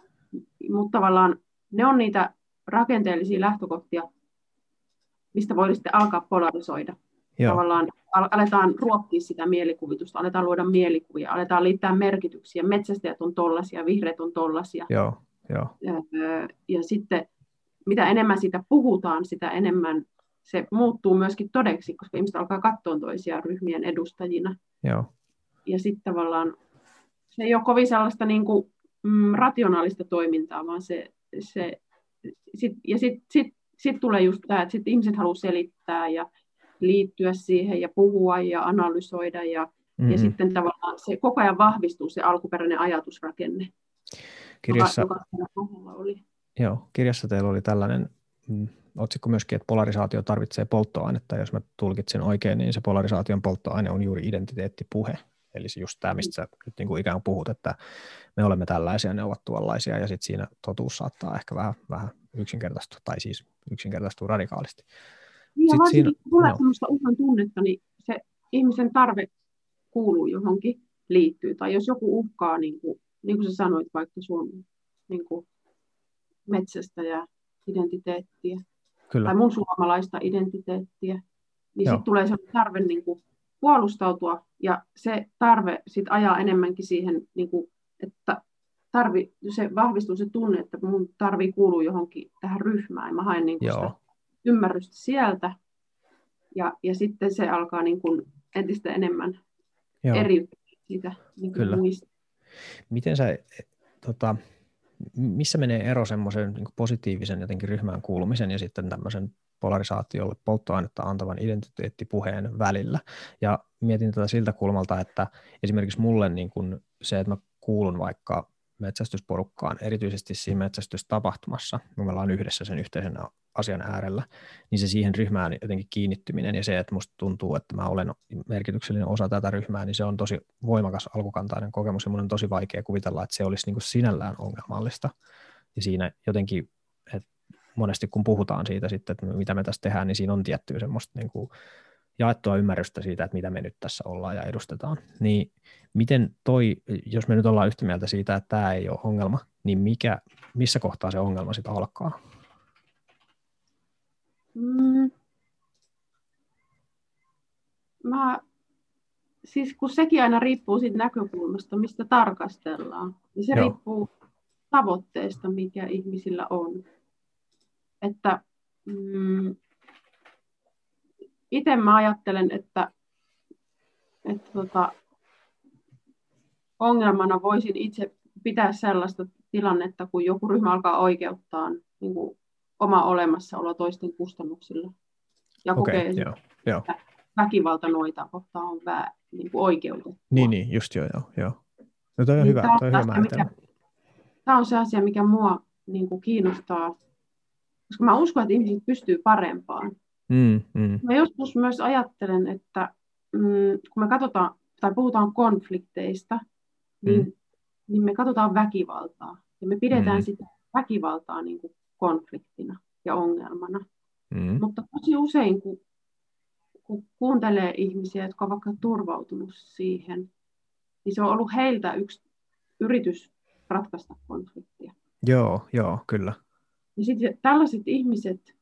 mutta tavallaan ne on niitä rakenteellisia lähtökohtia, mistä voi sitten alkaa polarisoida. Joo. Tavallaan aletaan ruokkia sitä mielikuvitusta, aletaan luoda mielikuvia, aletaan liittää merkityksiä. Metsästäjät on tollasia, vihreät on tollasia. Joo, joo. Ja, ja sitten mitä enemmän sitä puhutaan, sitä enemmän se muuttuu myöskin todeksi, koska ihmiset alkaa katsoa toisia ryhmien edustajina. Joo. Ja sitten tavallaan se ei ole kovin sellaista niin kuin, mm, rationaalista toimintaa, vaan se, se sit, ja sitten sit, sit tulee just tämä, että sit ihmiset haluaa selittää ja liittyä siihen ja puhua ja analysoida ja, mm-hmm. ja sitten tavallaan se koko ajan vahvistuu se alkuperäinen ajatusrakenne, kirjassa, joka, joka oli. Joo, kirjassa teillä oli tällainen mm, otsikko myöskin, että polarisaatio tarvitsee polttoainetta. Jos mä tulkitsen oikein, niin se polarisaation polttoaine on juuri identiteettipuhe. Eli just tämä, mistä sä nyt niin kuin ikään kuin puhut, että me olemme tällaisia, ne ovat tuollaisia, ja sitten siinä totuus saattaa ehkä vähän, vähän yksinkertaistua, tai siis yksinkertaistua radikaalisti. Niin, ja varsinkin siinä, kun tulee no. sellaista uhan tunnetta, niin se ihmisen tarve kuuluu johonkin, liittyy. Tai jos joku uhkaa, niin kuin, niin kuin sä sanoit, vaikka sun niin kuin metsästä ja identiteettiä, Kyllä. tai mun suomalaista identiteettiä, niin sitten tulee se tarve niin kuin, puolustautua, ja se tarve sit ajaa enemmänkin siihen, niin kuin, että tarvi, se vahvistuu se tunne, että mun tarvii kuulua johonkin tähän ryhmään, ja mä haen niin kuin sitä ymmärrystä sieltä, ja, ja sitten se alkaa niin kuin entistä enemmän eriytyä siitä niin Kyllä. muista. Miten sä, tota, missä menee ero semmoisen niin positiivisen jotenkin ryhmään kuulumisen ja sitten tämmöisen polarisaatiolle polttoainetta antavan identiteettipuheen välillä. Ja mietin tätä siltä kulmalta, että esimerkiksi mulle niin kuin se, että mä kuulun vaikka metsästysporukkaan, erityisesti siinä metsästystapahtumassa, kun me ollaan yhdessä sen yhteisen asian äärellä, niin se siihen ryhmään jotenkin kiinnittyminen ja se, että musta tuntuu, että mä olen merkityksellinen osa tätä ryhmää, niin se on tosi voimakas alkukantainen kokemus ja mun on tosi vaikea kuvitella, että se olisi niin kuin sinällään ongelmallista. Ja siinä jotenkin, että monesti kun puhutaan siitä sitten, että mitä me tässä tehdään, niin siinä on tiettyä semmoista niin kuin jaettua ymmärrystä siitä, että mitä me nyt tässä ollaan ja edustetaan. Niin miten toi, jos me nyt ollaan yhtä mieltä siitä, että tämä ei ole ongelma, niin mikä, missä kohtaa se ongelma sitten alkaa? Mm. Mä, siis kun sekin aina riippuu siitä näkökulmasta, mistä tarkastellaan, niin se Joo. riippuu tavoitteesta, mikä ihmisillä on. Että mm, itse mä ajattelen, että, että tota, ongelmana voisin itse pitää sellaista tilannetta, kun joku ryhmä alkaa oikeuttaa niin kuin oma olemassaolo toisten kustannuksilla. Ja okay, kokee, joo, joo. että väkivalta noita kohtaan on vää, niin kuin oikeutettua. Niin, niin, just joo, joo. joo. No toi on niin hyvä, toi on hyvä mikä, Tämä on se asia, mikä mua niin kuin kiinnostaa, koska mä uskon, että ihmiset pystyy parempaan. Mm, mm. Mä joskus myös ajattelen, että mm, kun me katsotaan tai puhutaan konflikteista, niin, mm. niin me katsotaan väkivaltaa. Ja me pidetään mm. sitä väkivaltaa niin kuin konfliktina ja ongelmana. Mm. Mutta tosi usein, kun, kun kuuntelee ihmisiä, jotka ovat vaikka turvautunut siihen, niin se on ollut heiltä yksi yritys ratkaista konfliktia. Joo, joo, kyllä. Ja sitten tällaiset ihmiset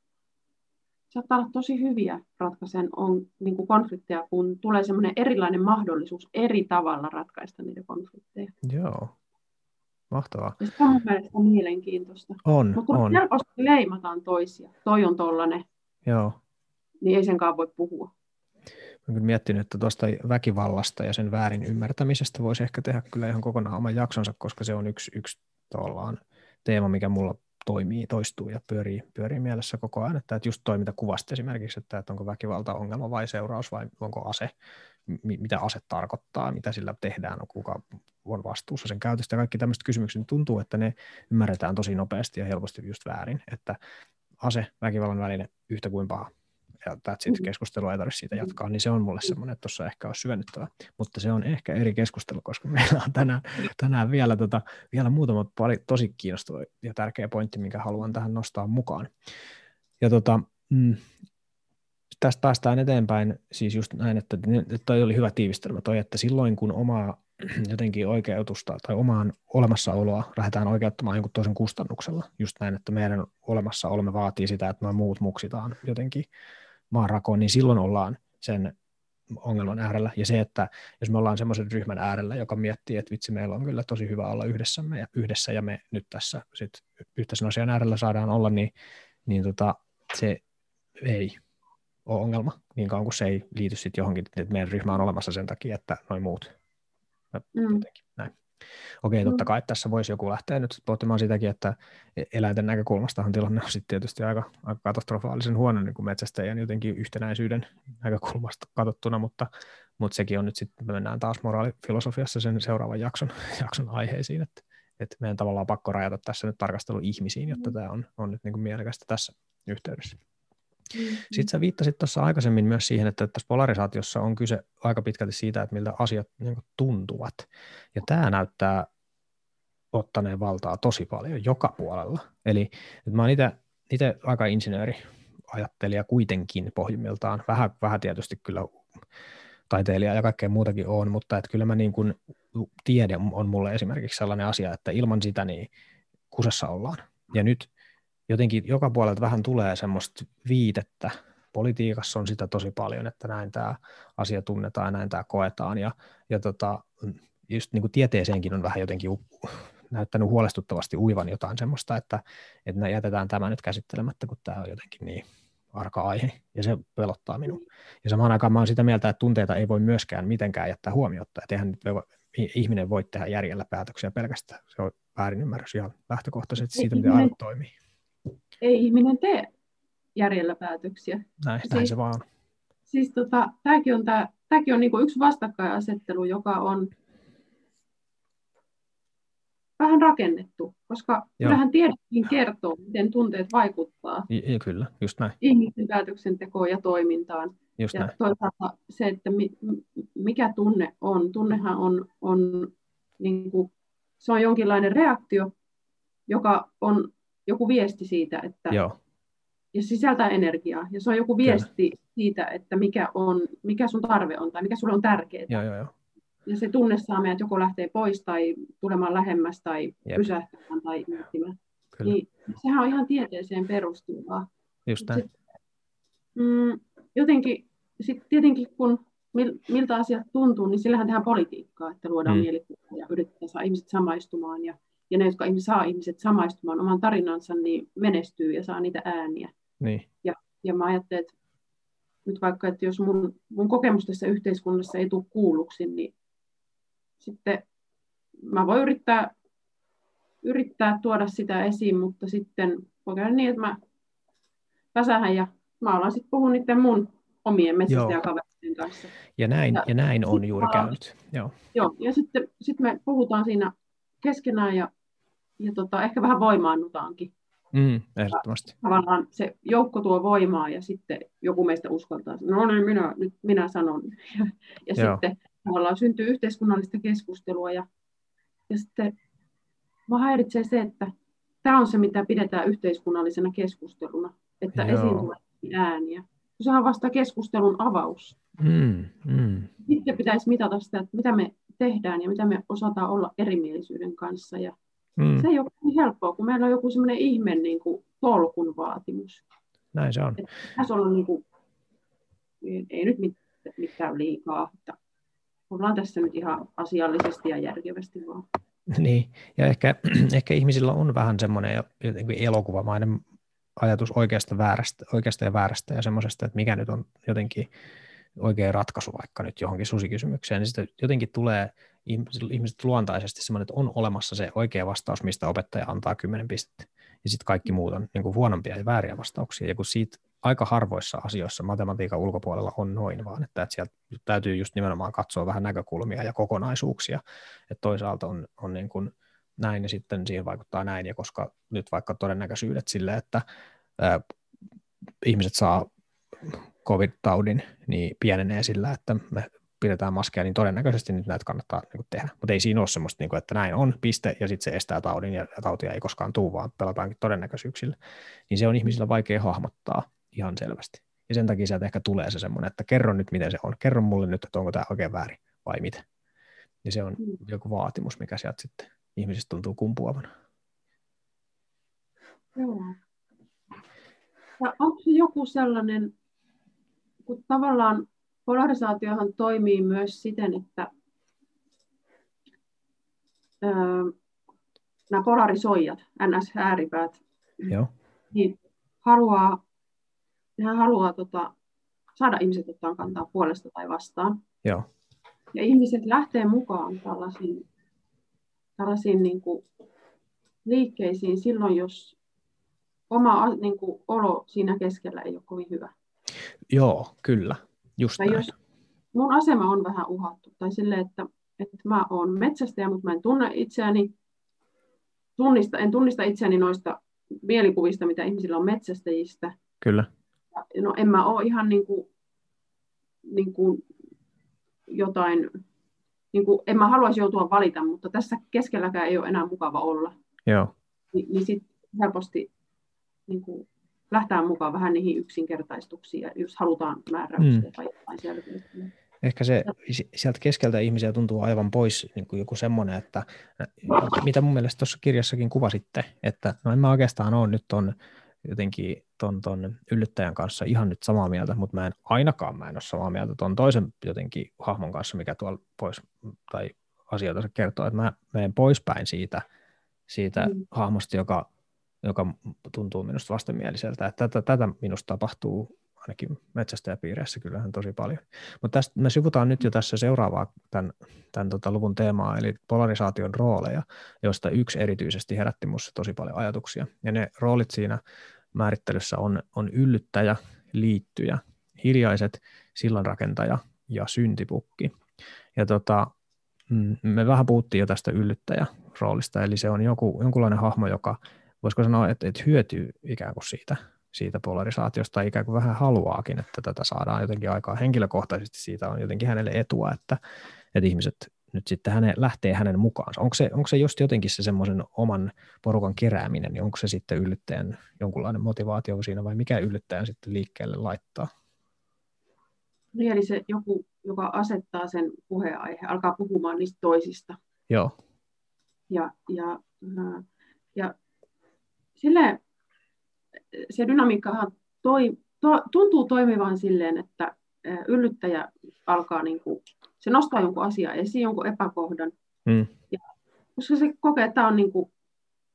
saattaa olla tosi hyviä ratkaisen on, niin kuin konflikteja, kun tulee semmoinen erilainen mahdollisuus eri tavalla ratkaista niitä konflikteja. Joo, mahtavaa. Ja se on mun mielestä mielenkiintoista. On, Mutta on. helposti leimataan toisia, toi on tollanen, Joo. niin ei senkaan voi puhua. Olen kyllä miettinyt, että tuosta väkivallasta ja sen väärin ymmärtämisestä voisi ehkä tehdä kyllä ihan kokonaan oman jaksonsa, koska se on yksi, yksi teema, mikä mulla toimii, toistuu ja pyörii, pyörii mielessä koko ajan. Että, just toi, mitä kuvasit esimerkiksi, että, että onko väkivalta ongelma vai seuraus vai onko ase, mitä ase tarkoittaa, mitä sillä tehdään, no kuka on vastuussa sen käytöstä. Kaikki tämmöiset kysymykset, niin tuntuu, että ne ymmärretään tosi nopeasti ja helposti just väärin, että ase, väkivallan väline, yhtä kuin paha ja that's it, mm-hmm. keskustelua ei tarvitse siitä jatkaa, niin se on mulle semmoinen, että tuossa ehkä olisi syvennyttävä. Mutta se on ehkä eri keskustelu, koska [LAUGHS] meillä on tänään, tänään vielä, tota, vielä muutama pari tosi kiinnostava ja tärkeä pointti, minkä haluan tähän nostaa mukaan. Ja tota, mm, tästä päästään eteenpäin siis just näin, että toi oli hyvä tiivistelmä toi, että silloin kun omaa [CLEARS THROAT] jotenkin oikeutusta tai omaan olemassaoloa lähdetään oikeuttamaan jonkun toisen kustannuksella, just näin, että meidän olemassaolomme vaatii sitä, että me muut muksitaan jotenkin maanrakoon, niin silloin ollaan sen ongelman äärellä. Ja se, että jos me ollaan semmoisen ryhmän äärellä, joka miettii, että vitsi, meillä on kyllä tosi hyvä olla yhdessämme ja yhdessä, ja me nyt tässä sit yhteisen asian äärellä saadaan olla, niin, niin tota, se ei ole ongelma, niin kauan kuin se ei liity sitten johonkin, että meidän ryhmä on olemassa sen takia, että noin muut. Mm. näin. Okei, totta mm. kai tässä voisi joku lähteä nyt pohtimaan sitäkin, että e- eläinten näkökulmastahan tilanne on sitten tietysti aika, aika katastrofaalisen huono niin kuin metsästäjän jotenkin yhtenäisyyden näkökulmasta katsottuna, mutta, mutta sekin on nyt sitten, me mennään taas moraalifilosofiassa sen seuraavan jakson, [LAUGHS] jakson aiheisiin, että, että meidän tavallaan pakko rajata tässä nyt tarkastelu ihmisiin, jotta mm. tämä on, on nyt niin kuin mielekästä tässä yhteydessä. Mm-hmm. Sitten sä viittasit tuossa aikaisemmin myös siihen, että tässä polarisaatiossa on kyse aika pitkälti siitä, että miltä asiat niin tuntuvat. Ja tämä näyttää ottaneen valtaa tosi paljon joka puolella. Eli että mä oon itse aika insinööri ajattelija kuitenkin pohjimmiltaan. Vähän, vähän tietysti kyllä taiteilija ja kaikkea muutakin on, mutta että kyllä mä niin kuin, tiede on mulle esimerkiksi sellainen asia, että ilman sitä niin kusessa ollaan. Ja nyt jotenkin joka puolelta vähän tulee semmoista viitettä. Politiikassa on sitä tosi paljon, että näin tämä asia tunnetaan ja näin tämä koetaan. Ja, ja tota, just niin kuin tieteeseenkin on vähän jotenkin näyttänyt huolestuttavasti uivan jotain semmoista, että, että jätetään tämä nyt käsittelemättä, kun tämä on jotenkin niin arka aihe, ja se pelottaa minua. Ja samaan aikaan mä olen sitä mieltä, että tunteita ei voi myöskään mitenkään jättää huomiota, että eihän nyt ihminen voi tehdä järjellä päätöksiä pelkästään. Se on väärinymmärrys ihan lähtökohtaisesti siitä, miten aivot toimii ei ihminen tee järjellä päätöksiä. Näin, siis, se vaan. Siis tota, tämäkin on, tää, tämäkin on niinku yksi vastakkainasettelu, joka on vähän rakennettu, koska Joo. kyllähän tiedekin kertoo, miten tunteet vaikuttaa ja, kyllä, just näin. ihmisten päätöksentekoon ja toimintaan. Just ja näin. toisaalta se, että mi, mikä tunne on. Tunnehan on, on niin kuin, se on jonkinlainen reaktio, joka on joku viesti siitä, että Joo. ja sisältää energiaa. Ja se on joku viesti Kyllä. siitä, että mikä, on, mikä sun tarve on tai mikä sulle on tärkeää. Joo, joo, joo. Ja se tunne saa meidät joko lähtee pois tai tulemaan lähemmäs tai Jep. pysähtymään tai miettimään. Niin, sehän on ihan tieteeseen perustuvaa. Just näin. Sit, mm, jotenkin, sit tietenkin kun miltä asiat tuntuu, niin sillähän tehdään politiikkaa, että luodaan mm. mielikuvia ja yritetään saada ihmiset samaistumaan ja ja ne, jotka saa ihmiset samaistumaan oman tarinansa, niin menestyy ja saa niitä ääniä. Niin. Ja, ja mä ajattelen, että nyt vaikka, että jos mun, mun kokemus tässä yhteiskunnassa ei tule kuulluksi, niin sitten mä voin yrittää, yrittää tuoda sitä esiin, mutta sitten voi käydä niin, että mä väsähän ja mä alan sitten puhua niiden mun omien metsästäjäkaverien kanssa. Ja näin, ja, ja näin on juuri käynyt. Joo. Joo, ja sitten sit me puhutaan siinä keskenään ja ja tota, ehkä vähän voimaannutaankin. Mm, ehdottomasti. Ja tavallaan se joukko tuo voimaa ja sitten joku meistä uskaltaa, no niin, minä, nyt minä sanon. [LAUGHS] Ja, ja sitten tavallaan syntyy yhteiskunnallista keskustelua ja, ja sitten mä häiritsee se, että tämä on se, mitä pidetään yhteiskunnallisena keskusteluna, että Joo. esiin tulee ääniä. Se on vasta keskustelun avaus. Mm, mm. Sitten pitäisi mitata sitä, että mitä me tehdään ja mitä me osataan olla erimielisyyden kanssa Mm. Se ei ole niin helppoa, kun meillä on joku semmoinen ihme niin kuin tolkun vaatimus. näin se on. Tässä on niin kuin, ei nyt mitään liikaa, että ollaan tässä nyt ihan asiallisesti ja järkevästi vaan. [LAUGHS] Niin, ja ehkä, [CLEARS THROAT] ehkä ihmisillä on vähän semmoinen elokuvamainen ajatus oikeasta, väärästä, oikeasta ja väärästä ja semmoisesta, että mikä nyt on jotenkin oikea ratkaisu vaikka nyt johonkin susikysymykseen, niin sitten jotenkin tulee ihmiset luontaisesti semmoinen, että on olemassa se oikea vastaus, mistä opettaja antaa kymmenen pistettä, ja sitten kaikki muut on niin kuin huonompia ja vääriä vastauksia, ja kun siitä aika harvoissa asioissa matematiikan ulkopuolella on noin vaan, että, että sieltä täytyy just nimenomaan katsoa vähän näkökulmia ja kokonaisuuksia, että toisaalta on, on niin kuin näin ja sitten siihen vaikuttaa näin, ja koska nyt vaikka todennäköisyydet sille, että ää, ihmiset saa covid-taudin, niin pienenee sillä, että me pidetään maskeja, niin todennäköisesti nyt näitä kannattaa niin tehdä. Mutta ei siinä ole semmoista, niin kuin, että näin on, piste, ja sitten se estää taudin, ja tautia ei koskaan tule, vaan pelataankin todennäköisyyksillä. Niin se on ihmisillä vaikea hahmottaa ihan selvästi. Ja sen takia sieltä ehkä tulee se semmoinen, että kerro nyt, miten se on. Kerro mulle nyt, että onko tämä oikein väärin vai mitä. Niin se on mm. joku vaatimus, mikä sieltä sitten ihmisistä tuntuu kumpuavan. Joo. Ja onko se joku sellainen, kun tavallaan polarisaatiohan toimii myös siten, että öö, nämä polarisoijat, NS-ääripäät, Joo. niin haluaa, nehän haluaa tota, saada ihmiset ottaa kantaa puolesta tai vastaan. Joo. Ja ihmiset lähtee mukaan tällaisiin, tällaisiin niin kuin liikkeisiin silloin, jos oma niin kuin, olo siinä keskellä ei ole kovin hyvä. Joo, kyllä. Just tai jos mun asema on vähän uhattu, tai sille, että, että mä oon metsästäjä, mutta mä en tunne itseäni, tunnista, en tunnista itseäni noista mielikuvista, mitä ihmisillä on metsästäjistä. Kyllä. No en mä ole ihan niin kuin, niin kuin jotain, niin kuin, en mä haluaisi joutua valita, mutta tässä keskelläkään ei ole enää mukava olla. Joo. Ni, niin sitten helposti niin kuin, lähtää mukaan vähän niihin yksinkertaistuksiin, jos halutaan määräyksiä mm. tai jotain selkeyttä. Ehkä se sieltä keskeltä ihmisiä tuntuu aivan pois niin kuin joku semmoinen, että mitä mun mielestä tuossa kirjassakin kuvasitte, että no en mä oikeastaan ole nyt ton jotenkin ton, ton yllyttäjän kanssa ihan nyt samaa mieltä, mutta mä en ainakaan mä en ole samaa mieltä ton toisen jotenkin hahmon kanssa, mikä tuolla pois, tai asioita se kertoo, että mä menen poispäin siitä, siitä mm. hahmosta, joka joka tuntuu minusta vastenmieliseltä. Että tätä, tätä minusta tapahtuu ainakin metsästäjäpiireissä kyllähän tosi paljon. Mutta tästä me sivutaan nyt jo tässä seuraavaa tämän, tämän tota luvun teemaa, eli polarisaation rooleja, joista yksi erityisesti herätti minussa tosi paljon ajatuksia. Ja ne roolit siinä määrittelyssä on, on yllyttäjä, liittyjä, hiljaiset, sillanrakentaja ja syntipukki. Ja tota, mm, me vähän puhuttiin jo tästä yllyttäjäroolista, eli se on joku, jonkunlainen hahmo, joka voisiko sanoa, että, että hyötyy ikään kuin siitä, siitä polarisaatiosta tai ikään kuin vähän haluaakin, että tätä saadaan jotenkin aikaa henkilökohtaisesti, siitä on jotenkin hänelle etua, että, että ihmiset nyt sitten häne, lähtee hänen mukaansa. Onko se, onko se just jotenkin se semmoisen oman porukan kerääminen, niin onko se sitten yllyttäjän jonkunlainen motivaatio siinä vai mikä yllyttäjän sitten liikkeelle laittaa? Niin, eli se joku, joka asettaa sen puheenaihe, alkaa puhumaan niistä toisista. Joo. Ja, ja, ja sille, se dynamiikkahan toi, to, tuntuu toimivan silleen, että yllyttäjä alkaa, niin kuin, se nostaa jonkun asian esiin, jonkun epäkohdan. Mm. Ja, koska se kokee, että tämä on, niin kuin,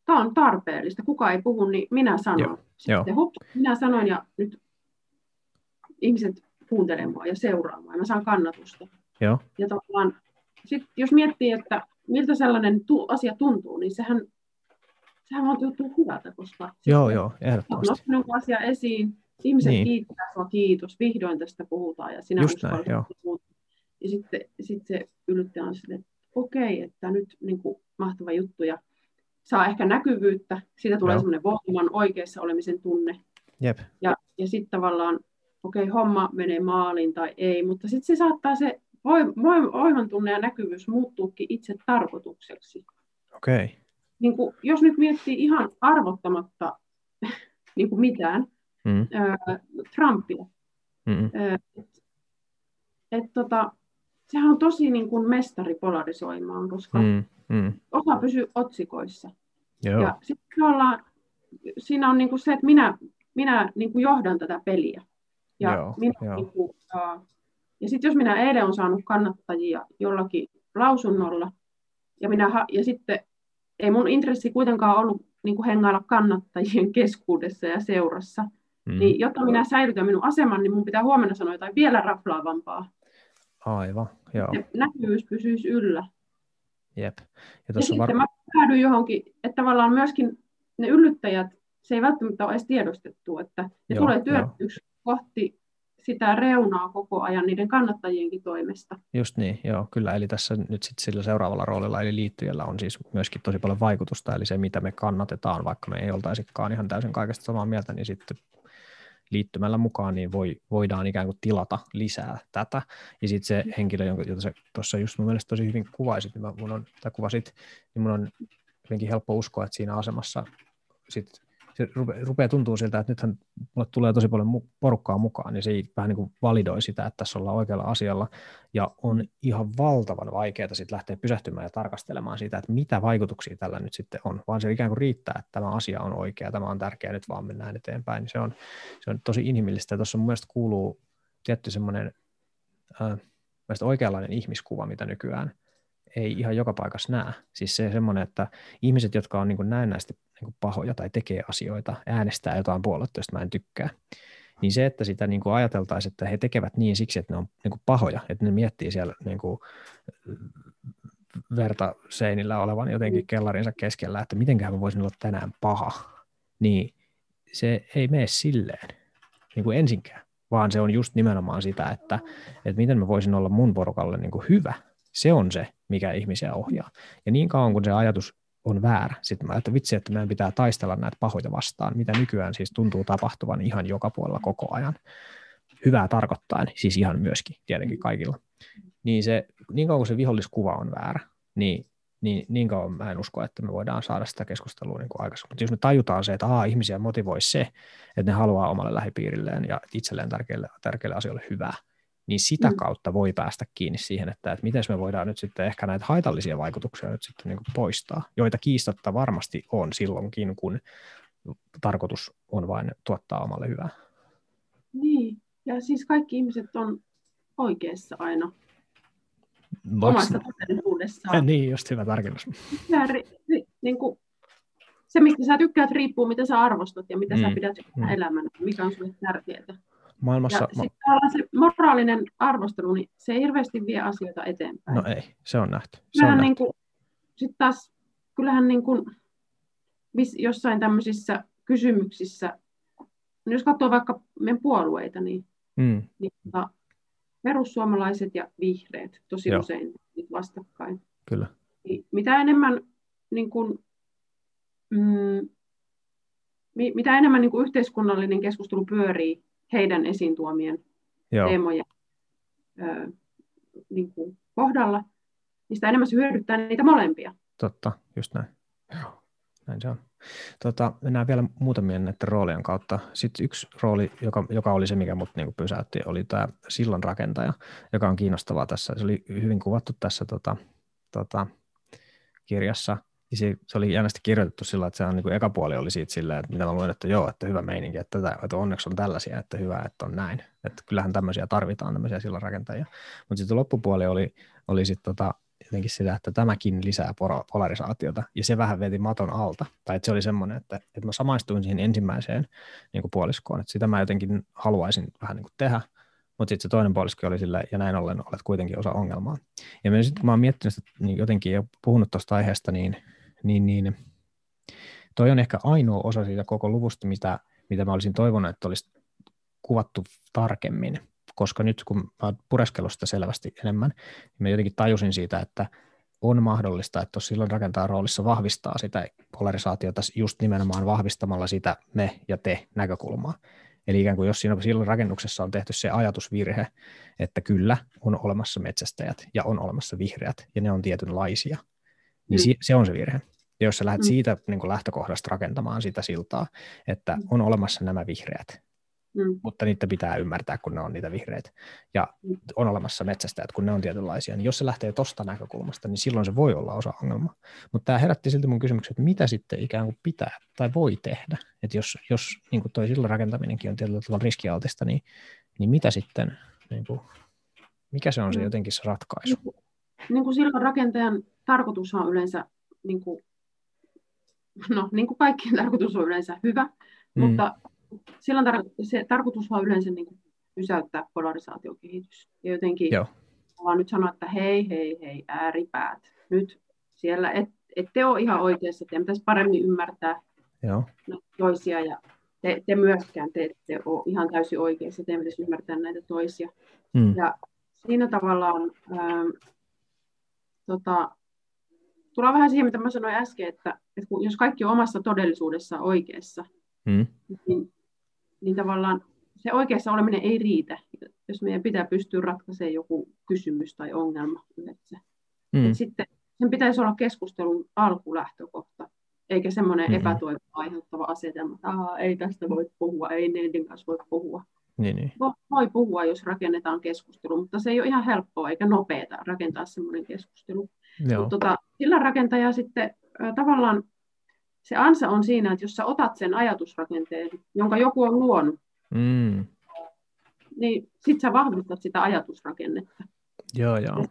tämä on tarpeellista, kuka ei puhu, niin minä sanon. Joo. Sitten hup, minä sanoin ja nyt ihmiset kuuntelemaan ja seuraamaan. Mä saan kannatusta. Joo. Ja tavallaan, sit, jos miettii, että miltä sellainen tu- asia tuntuu, niin sehän sehän on tuntuu hyvältä, koska joo, joo, ehdottomasti. nostan jonkun asia esiin, ihmiset niin. kiittää sinua, kiitos, vihdoin tästä puhutaan ja sinä Just näin, joo. Ja sitten sit se yllyttäjä on sille, että okei, että nyt niin kuin, mahtava juttu ja saa ehkä näkyvyyttä, siitä tulee semmoinen voiman oikeassa olemisen tunne. Jep. Ja, ja sitten tavallaan, okei, homma menee maaliin tai ei, mutta sitten se saattaa se voiman tunne ja näkyvyys muuttuukin itse tarkoitukseksi. Okei. Okay niin kuin, jos nyt miettii ihan arvottamatta [LAUGHS] niin kuin mitään, mm. ää, Trumpia, mm. että et, tota, sehän on tosi niin kuin mestari polarisoimaan, koska mm. Mm. osa pysyy otsikoissa. Joo. Ja sitten ollaan, siinä on niin kuin se, että minä minä niin kuin johdan tätä peliä. Ja, Joo, minä, joo. niin kuin, ja sitten jos minä eilen on saanut kannattajia jollakin lausunnolla, ja, minä, ja sitten ei mun intressi kuitenkaan ollut niin kuin hengailla kannattajien keskuudessa ja seurassa, mm. niin jotta minä säilytän minun aseman, niin mun pitää huomenna sanoa jotain vielä raflaavampaa. Aivan, joo. Se näkyvyys pysyisi yllä. Jep. Ja, ja sitten var... mä päädyin johonkin, että tavallaan myöskin ne yllyttäjät, se ei välttämättä ole edes tiedostettu, että ne joo, tulee työtyksi kohti sitä reunaa koko ajan niiden kannattajienkin toimesta. Just niin, joo, kyllä. Eli tässä nyt sitten sillä seuraavalla roolilla, eli liittyjällä on siis myöskin tosi paljon vaikutusta, eli se mitä me kannatetaan, vaikka me ei oltaisikaan ihan täysin kaikesta samaa mieltä, niin sitten liittymällä mukaan, niin voi, voidaan ikään kuin tilata lisää tätä. Ja sitten se henkilö, jonka, jota se tuossa just mun mielestä tosi hyvin kuvaisit, niin mun on, tai kuvasit, niin mun on jotenkin helppo uskoa, että siinä asemassa sit se rupeaa tuntuu siltä, että nythän mulle tulee tosi paljon porukkaa mukaan, niin se vähän niin kuin validoi sitä, että tässä ollaan oikealla asialla, ja on ihan valtavan vaikeaa sitten lähteä pysähtymään ja tarkastelemaan sitä, että mitä vaikutuksia tällä nyt sitten on, vaan se ikään kuin riittää, että tämä asia on oikea, tämä on tärkeä, nyt vaan mennään eteenpäin, niin se on, se on tosi inhimillistä, ja tuossa mun mielestä kuuluu tietty semmoinen äh, oikeanlainen ihmiskuva, mitä nykyään ei ihan joka paikassa näe. Siis se semmoinen, että ihmiset, jotka on niin kuin näennäisesti niin kuin pahoja tai tekee asioita, äänestää jotain puoluetta, josta mä en tykkää, niin se, että sitä niin kuin ajateltaisiin, että he tekevät niin siksi, että ne on niin kuin pahoja, että ne miettii siellä niin kuin verta seinillä olevan jotenkin mm. kellarinsa keskellä, että mitenköhän mä voisin olla tänään paha, niin se ei mene silleen niin kuin ensinkään, vaan se on just nimenomaan sitä, että, että miten mä voisin olla mun porukalle niin kuin hyvä. Se on se, mikä ihmisiä ohjaa. Ja niin kauan kun se ajatus on väärä. Sitten mä että vitsi, että meidän pitää taistella näitä pahoja vastaan, mitä nykyään siis tuntuu tapahtuvan ihan joka puolella koko ajan. Hyvää tarkoittaen, siis ihan myöskin tietenkin kaikilla. Niin, se, niin kauan kuin se viholliskuva on väärä, niin, niin, niin kauan mä en usko, että me voidaan saada sitä keskustelua niin aikaisemmin. Mutta jos me tajutaan se, että aa, ihmisiä motivoi se, että ne haluaa omalle lähipiirilleen ja itselleen tärkeille, tärkeille asioille hyvää, niin sitä mm. kautta voi päästä kiinni siihen, että, että miten me voidaan nyt sitten ehkä näitä haitallisia vaikutuksia nyt sitten niin poistaa, joita kiistatta varmasti on silloinkin, kun tarkoitus on vain tuottaa omalle hyvää. Niin, ja siis kaikki ihmiset on oikeassa aina Voks... omassa todellisuudessaan. [LAUGHS] Niin, just hyvä tarkennus. niin kuin, se, mistä sä tykkäät, riippuu, mitä sä arvostat ja mitä mm. sä pidät mm. elämänä, mikä on sulle tärkeää. Maailmassa... Ja ma- se moraalinen arvostelu, niin se ei hirveästi vie asioita eteenpäin. No ei, se on nähty. Se kyllähän, on niin kuin, sit taas, kyllähän niin kuin, jossain tämmöisissä kysymyksissä, niin jos katsoo vaikka meidän puolueita, niin, mm. niin tota, perussuomalaiset ja vihreät tosi Joo. usein vastakkain. Kyllä. Niin mitä enemmän niin kuin, mm, mitä enemmän niin kuin yhteiskunnallinen keskustelu pyörii heidän esiin tuomien Joo. teemojen ö, niin kuin kohdalla, niin sitä enemmän se hyödyttää niitä molempia. Totta, just näin. Joo, näin se on. Tota, mennään vielä muutamien näiden roolien kautta. Sitten yksi rooli, joka, joka oli se, mikä mut niinku pysäytti, oli tämä sillan rakentaja, joka on kiinnostavaa tässä. Se oli hyvin kuvattu tässä tota, tota, kirjassa. Se, se oli jännästi kirjoitettu sillä, että se on niin kuin eka puoli oli siitä silleen, että mitä mä luin, että joo, että hyvä meininki, että, tätä, että onneksi on tällaisia, että hyvä, että on näin. Että kyllähän tämmöisiä tarvitaan, tämmöisiä sillanrakentajia. Mutta sitten loppupuoli oli, oli sitten tota, jotenkin sitä, että tämäkin lisää polarisaatiota, ja se vähän veti maton alta. Tai että se oli semmoinen, että, että mä samaistuin siihen ensimmäiseen niin kuin puoliskoon, että sitä mä jotenkin haluaisin vähän niin kuin tehdä, mutta sitten se toinen puolisko oli sille, ja näin ollen olet kuitenkin osa ongelmaa. Ja sitten kun mä oon miettinyt sitä niin jotenkin ja puhunut tuosta aiheesta, niin niin, niin toi on ehkä ainoa osa siitä koko luvusta, mitä, mitä mä olisin toivonut, että olisi kuvattu tarkemmin, koska nyt kun mä pureskellut sitä selvästi enemmän, niin mä jotenkin tajusin siitä, että on mahdollista, että silloin rakentaa roolissa vahvistaa sitä polarisaatiota just nimenomaan vahvistamalla sitä me ja te näkökulmaa. Eli ikään kuin jos siinä silloin rakennuksessa on tehty se ajatusvirhe, että kyllä on olemassa metsästäjät ja on olemassa vihreät ja ne on tietynlaisia, niin mm. se on se virhe. Ja jos sä lähdet mm. siitä niin kuin lähtökohdasta rakentamaan sitä siltaa, että mm. on olemassa nämä vihreät, Mm. Mutta niitä pitää ymmärtää, kun ne on niitä vihreitä. Ja mm. on olemassa metsästäjät, kun ne on tietynlaisia. Niin jos se lähtee tuosta näkökulmasta, niin silloin se voi olla osa ongelmaa. Mutta tämä herätti silti mun kysymyksen, että mitä sitten ikään kuin pitää tai voi tehdä. Että jos, jos niin kuin toi sillan rakentaminenkin on tietyllä tavalla riskialtista, niin, niin mitä sitten, niin kuin, mikä se on se mm. jotenkin se ratkaisu? Niin kuin, niin kuin sillan rakentajan tarkoitus on yleensä, niin kuin, no niin kuin kaikkien [LAUGHS] tarkoitus on yleensä hyvä, mm. mutta silloin tar- se tarkoitus on yleensä niin kuin pysäyttää polarisaatiokehitys. Ja jotenkin Joo. vaan nyt sanoa, että hei, hei, hei, ääripäät. Nyt siellä et, ette ole ihan oikeassa, teidän pitäisi paremmin ymmärtää Joo. toisia ja te, te myöskään te ette ole ihan täysin oikeassa, teidän pitäisi ymmärtää näitä toisia. Mm. Ja siinä tavallaan ähm, tota, tullaan vähän siihen, mitä mä sanoin äsken, että, että kun, jos kaikki on omassa todellisuudessa oikeassa, mm. niin niin tavallaan se oikeassa oleminen ei riitä, jos meidän pitää pystyä ratkaisemaan joku kysymys tai ongelma yhdessä. Mm. sitten sen pitäisi olla keskustelun alkulähtökohta, eikä semmoinen mm-hmm. epätoivo aiheuttava asetelma, että ei tästä voi puhua, ei Neidin kanssa voi puhua. Niin, niin. Voi puhua, jos rakennetaan keskustelu, mutta se ei ole ihan helppoa eikä nopeaa rakentaa semmoinen keskustelu. Mutta tota, sillä rakentaja sitten äh, tavallaan se ansa on siinä, että jos sä otat sen ajatusrakenteen, jonka joku on luonut, mm. niin sit sä vahvistat sitä ajatusrakennetta. Joo, joo.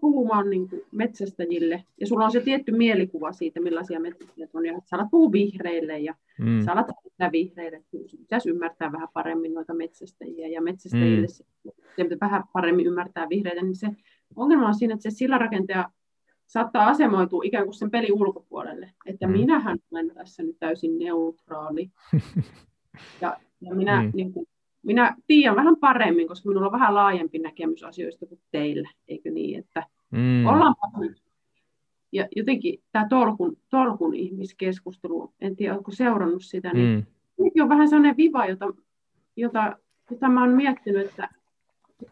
puhumaan niin kuin metsästäjille, ja sulla on se tietty mielikuva siitä, millaisia metsästäjät on, ja sä alat puhua vihreille, ja mm. sä alat puhua vihreille, että pitäisi ymmärtää vähän paremmin noita metsästäjiä, ja metsästäjille mm. se, vähän paremmin ymmärtää vihreitä, niin se ongelma on siinä, että se sillärakentaja saattaa asemoitua ikään kuin sen pelin ulkopuolelle, että mm. minähän olen tässä nyt täysin neutraali. [LAUGHS] ja, ja minä, mm. niin kuin, minä tiedän vähän paremmin, koska minulla on vähän laajempi näkemys asioista kuin teillä, eikö niin, että mm. ollaanpa nyt. Ja jotenkin tämä tolkun, tolkun ihmiskeskustelu, en tiedä, oletko seurannut sitä, niin mm. on vähän sellainen viva, jota, jota, jota mä olen miettinyt, että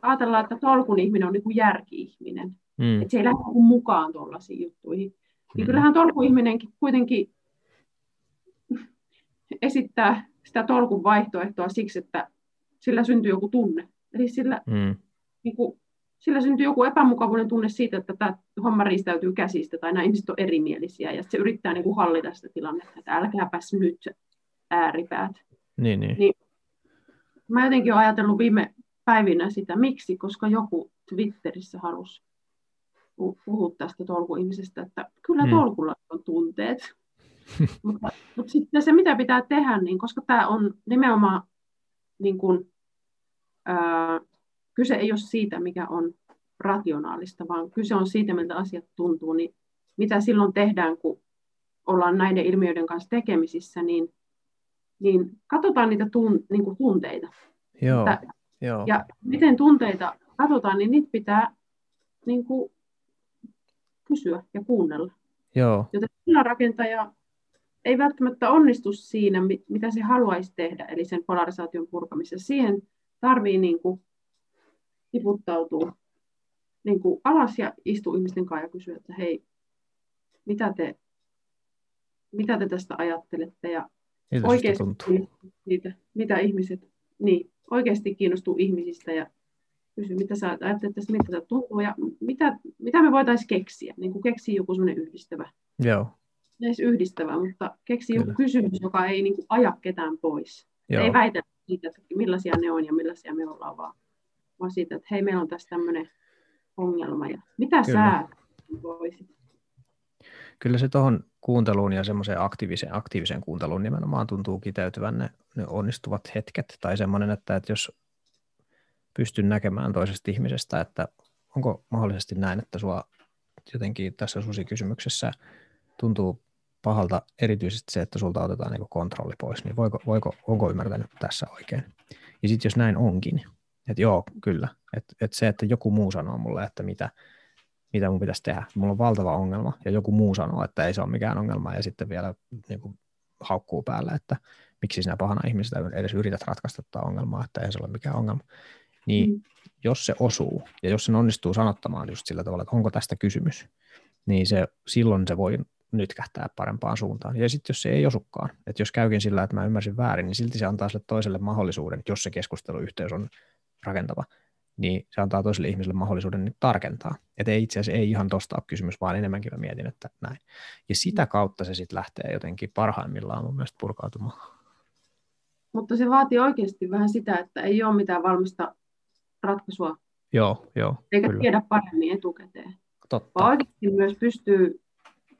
ajatellaan, että tolkun ihminen on niin kuin järki-ihminen. Mm. Että se ei lähde mukaan tuollaisiin juttuihin. Niin kyllähän tolkuihminenkin kuitenkin esittää sitä tolkun vaihtoehtoa siksi, että sillä syntyy joku tunne. Eli sillä, mm. niin kuin, sillä syntyy joku epämukavuuden tunne siitä, että tämä homma riistäytyy käsistä tai nämä ihmiset on erimielisiä ja se yrittää niin kuin hallita sitä tilannetta, että älkääpäs nyt ääripäät. Niin, niin. niin mä jotenkin olen ajatellut viime päivinä sitä, miksi, koska joku Twitterissä halusi puhua tästä tolkuihmisestä, että kyllä mm. tolkulla on tunteet. [LAUGHS] mutta, mutta sitten se, mitä pitää tehdä, niin koska tämä on nimenomaan, niin kuin, ää, kyse ei ole siitä, mikä on rationaalista, vaan kyse on siitä, miltä asiat tuntuu, niin mitä silloin tehdään, kun ollaan näiden ilmiöiden kanssa tekemisissä, niin, niin katsotaan niitä tun, niin kuin tunteita. Joo, että, joo. Ja miten tunteita katsotaan, niin niitä pitää niin kuin, kysyä ja kuunnella. Joo. Joten rakentaja ei välttämättä onnistu siinä, mitä se haluaisi tehdä, eli sen polarisaation purkamisessa. Siihen tarvii niin kuin tiputtautua niin kuin alas ja istua ihmisten kanssa ja kysyä, että hei, mitä te, mitä te tästä ajattelette ja Miltä oikeasti siitä, mitä ihmiset, niin, oikeasti kiinnostuu ihmisistä ja kysy, mitä sä ajattelet tästä, miltä tämä tuntuu ja mitä, mitä me voitaisiin keksiä, niin kuin keksiä joku sellainen yhdistävä. Joo. Edes yhdistävä, mutta keksi joku kysymys, joka ei niin kuin, aja ketään pois. Joo. Ei väitä siitä, että millaisia ne on ja millaisia me ollaan, vaan, vaan siitä, että hei, meillä on tässä tämmöinen ongelma ja mitä Kyllä. sä voisit? Kyllä se tuohon kuunteluun ja semmoiseen aktiiviseen, aktiiviseen kuunteluun nimenomaan tuntuu kiteytyvän ne, ne onnistuvat hetket. Tai semmoinen, että, että jos pystyn näkemään toisesta ihmisestä, että onko mahdollisesti näin, että sua jotenkin tässä susikysymyksessä tuntuu pahalta erityisesti se, että sulta otetaan niin kontrolli pois, niin voiko, voiko, onko ymmärtänyt tässä oikein? Ja sitten jos näin onkin, että joo, kyllä, että, että se, että joku muu sanoo mulle, että mitä, mitä mun pitäisi tehdä. Mulla on valtava ongelma ja joku muu sanoo, että ei se ole mikään ongelma ja sitten vielä niin kuin, haukkuu päällä, että miksi sinä pahana ihmisestä edes yrität ratkaista tätä ongelmaa, että ei se ole mikään ongelma niin mm. jos se osuu ja jos se onnistuu sanottamaan just sillä tavalla, että onko tästä kysymys, niin se, silloin se voi nytkähtää parempaan suuntaan. Ja sitten jos se ei osukaan, että jos käykin sillä, että mä ymmärsin väärin, niin silti se antaa sille toiselle mahdollisuuden, jos se keskusteluyhteys on rakentava, niin se antaa toiselle ihmiselle mahdollisuuden niin tarkentaa. Että ei itse asiassa ei ihan tosta ole kysymys, vaan enemmänkin mä mietin, että näin. Ja sitä kautta se sitten lähtee jotenkin parhaimmillaan mun mielestä purkautumaan. Mutta se vaatii oikeasti vähän sitä, että ei ole mitään valmista ratkaisua. Joo, joo. Eikä kyllä. tiedä paremmin etukäteen. Totta. Vaan oikeasti myös pystyy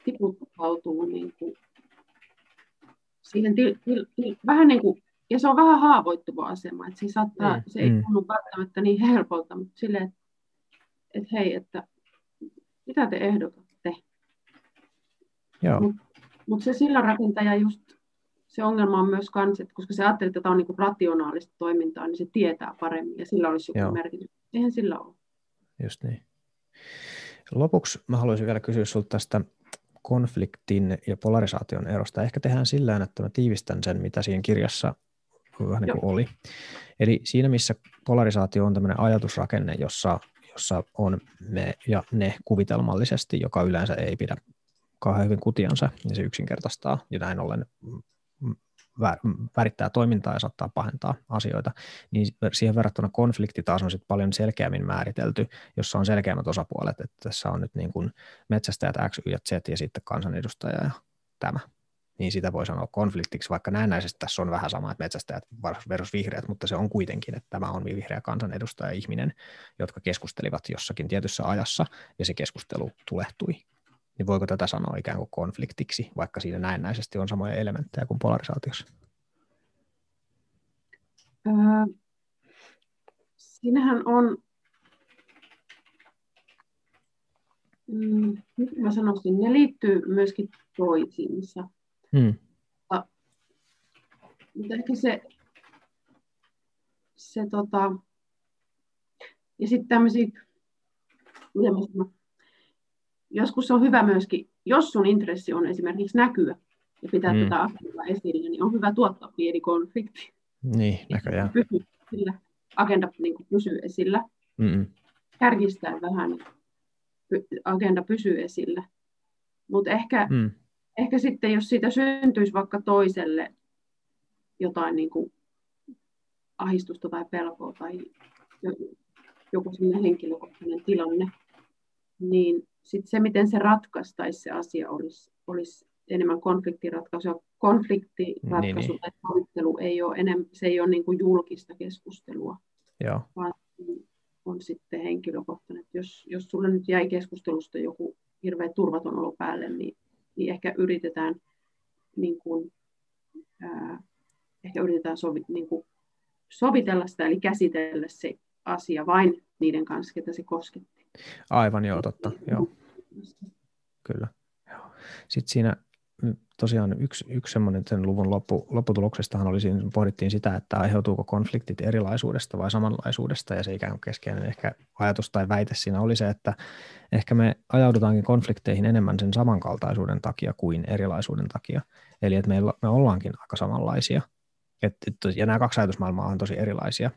tiputtautumaan niin kuin siihen til, til, til, vähän niin kuin, ja se on vähän haavoittuva asema, että se, saattaa, mm. se ei mm. tunnu välttämättä niin helpolta, mutta silleen, että, että hei, että mitä te ehdotatte? Mutta mut se sillä rakentaja just se ongelma on myös kans, että koska se ajattelee, että tämä on niin rationaalista toimintaa, niin se tietää paremmin ja sillä olisi joku Joo. merkitys. Eihän sillä ole. Just niin. Lopuksi mä haluaisin vielä kysyä sinulta tästä konfliktin ja polarisaation erosta. Ehkä tehdään sillä että mä tiivistän sen, mitä siinä kirjassa vähän niin kuin oli. Eli siinä, missä polarisaatio on tämmöinen ajatusrakenne, jossa, jossa on me ja ne kuvitelmallisesti, joka yleensä ei pidä kauhean hyvin kutiansa, niin se yksinkertaistaa ja näin ollen värittää toimintaa ja saattaa pahentaa asioita, niin siihen verrattuna konflikti taas on sitten paljon selkeämmin määritelty, jossa on selkeämmät osapuolet, että tässä on nyt niin kuin metsästäjät X, Y ja Z ja sitten kansanedustaja ja tämä. Niin sitä voi sanoa konfliktiksi, vaikka näennäisesti tässä on vähän sama, että metsästäjät versus vihreät, mutta se on kuitenkin, että tämä on vihreä kansanedustaja ihminen, jotka keskustelivat jossakin tietyssä ajassa ja se keskustelu tulehtui niin voiko tätä sanoa ikään kuin konfliktiksi, vaikka siinä näennäisesti on samoja elementtejä kuin polarisaatiossa? Öö, siinähän on, mm, miten mä sanoisin, ne liittyy myöskin toisiinsa. Hmm. Mutta, mutta ehkä se, se tota, ja sitten tämmöisiä, miten mä sanon, joskus on hyvä myöskin, jos sun intressi on esimerkiksi näkyä ja pitää mm. tätä asiaa esillä, niin on hyvä tuottaa pieni konflikti. Niin, näköjään. Pysyy esillä, agenda niin kuin pysyy esillä. Mm-mm. Kärkistää vähän, agenda pysyy esillä. Mutta ehkä, mm. ehkä sitten, jos siitä syntyisi vaikka toiselle jotain niin kuin ahistusta tai pelkoa tai joku sellainen henkilökohtainen tilanne, niin sitten se, miten se ratkaistaisi se asia, olisi, olisi enemmän konfliktiratkaisua. Konfliktiratkaisu niin, tai sovittelu ei ole, enem, se ei ole niin kuin julkista keskustelua, Joo. vaan on sitten henkilökohtainen. Jos, jos sulle nyt jäi keskustelusta joku hirveä turvaton olo päälle, niin, niin ehkä yritetään niin kuin, ää, ehkä yritetään sovi, niin kuin sovitella sitä, eli käsitellä se asia vain niiden kanssa, ketä se kosketti. Aivan joo, totta. Joo. Kyllä. Sitten siinä mm, tosiaan yksi, yksi semmoinen sen luvun loppu, lopputuloksestahan oli siinä, pohdittiin sitä, että aiheutuuko konfliktit erilaisuudesta vai samanlaisuudesta, ja se ikään kuin keskeinen ehkä ajatus tai väite siinä oli se, että ehkä me ajaudutaankin konflikteihin enemmän sen samankaltaisuuden takia kuin erilaisuuden takia. Eli että me, me ollaankin aika samanlaisia, et, et, ja nämä kaksi ajatusmaailmaa on tosi erilaisia.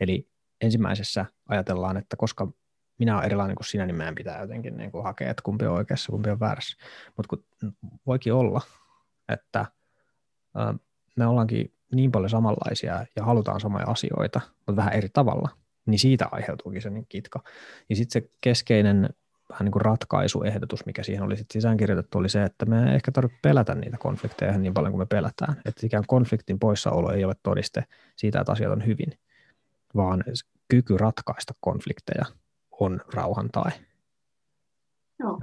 Eli ensimmäisessä ajatellaan, että koska minä olen erilainen kuin sinä, niin meidän pitää jotenkin niin kuin hakea, että kumpi on oikeassa, kumpi on väärässä. Mutta voikin olla, että me ollaankin niin paljon samanlaisia ja halutaan samoja asioita, mutta vähän eri tavalla, niin siitä aiheutuukin se niin kitka. Ja sitten se keskeinen vähän niin kuin ratkaisuehdotus, mikä siihen oli sitten sisäänkirjoitettu, oli se, että me ei ehkä tarvitse pelätä niitä konflikteja niin paljon kuin me pelätään. Että ikään konfliktin poissaolo ei ole todiste siitä, että asiat on hyvin, vaan kyky ratkaista konflikteja on rauhan tai.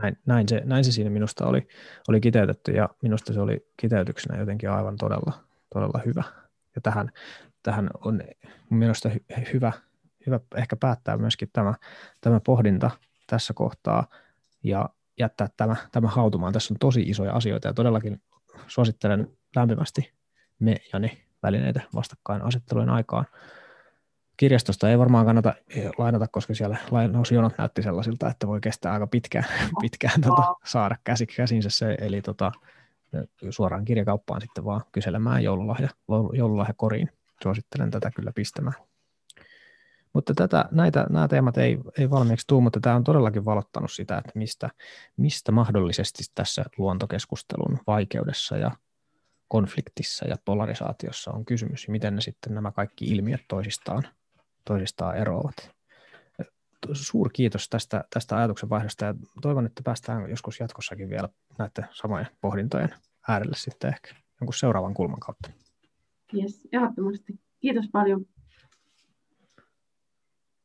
Näin, näin, se, näin se siinä minusta oli, oli kiteytetty ja minusta se oli kiteytyksenä jotenkin aivan todella, todella hyvä. Ja tähän, tähän on minusta hy, hyvä, hyvä ehkä päättää myöskin tämä, tämä pohdinta tässä kohtaa ja jättää tämä, tämä hautumaan. Tässä on tosi isoja asioita ja todellakin suosittelen lämpimästi me ja ne välineitä vastakkain asettelujen aikaan kirjastosta ei varmaan kannata eh, lainata, koska siellä lainausjonot näytti sellaisilta, että voi kestää aika pitkään, [LAUGHS] pitkään tota, saada käsi, käsinsä se, eli tota, suoraan kirjakauppaan sitten vaan kyselemään joululahja, joululahja koriin. Suosittelen tätä kyllä pistämään. Mutta tätä, näitä, nämä teemat ei, ei valmiiksi tule, mutta tämä on todellakin valottanut sitä, että mistä, mistä mahdollisesti tässä luontokeskustelun vaikeudessa ja konfliktissa ja polarisaatiossa on kysymys, ja miten ne sitten nämä kaikki ilmiöt toisistaan, toisistaan eroavat. Suuri kiitos tästä, tästä ajatuksenvaihdosta, ja toivon, että päästään joskus jatkossakin vielä näiden samojen pohdintojen äärelle sitten ehkä jonkun seuraavan kulman kautta. Yes, ehdottomasti. Kiitos paljon.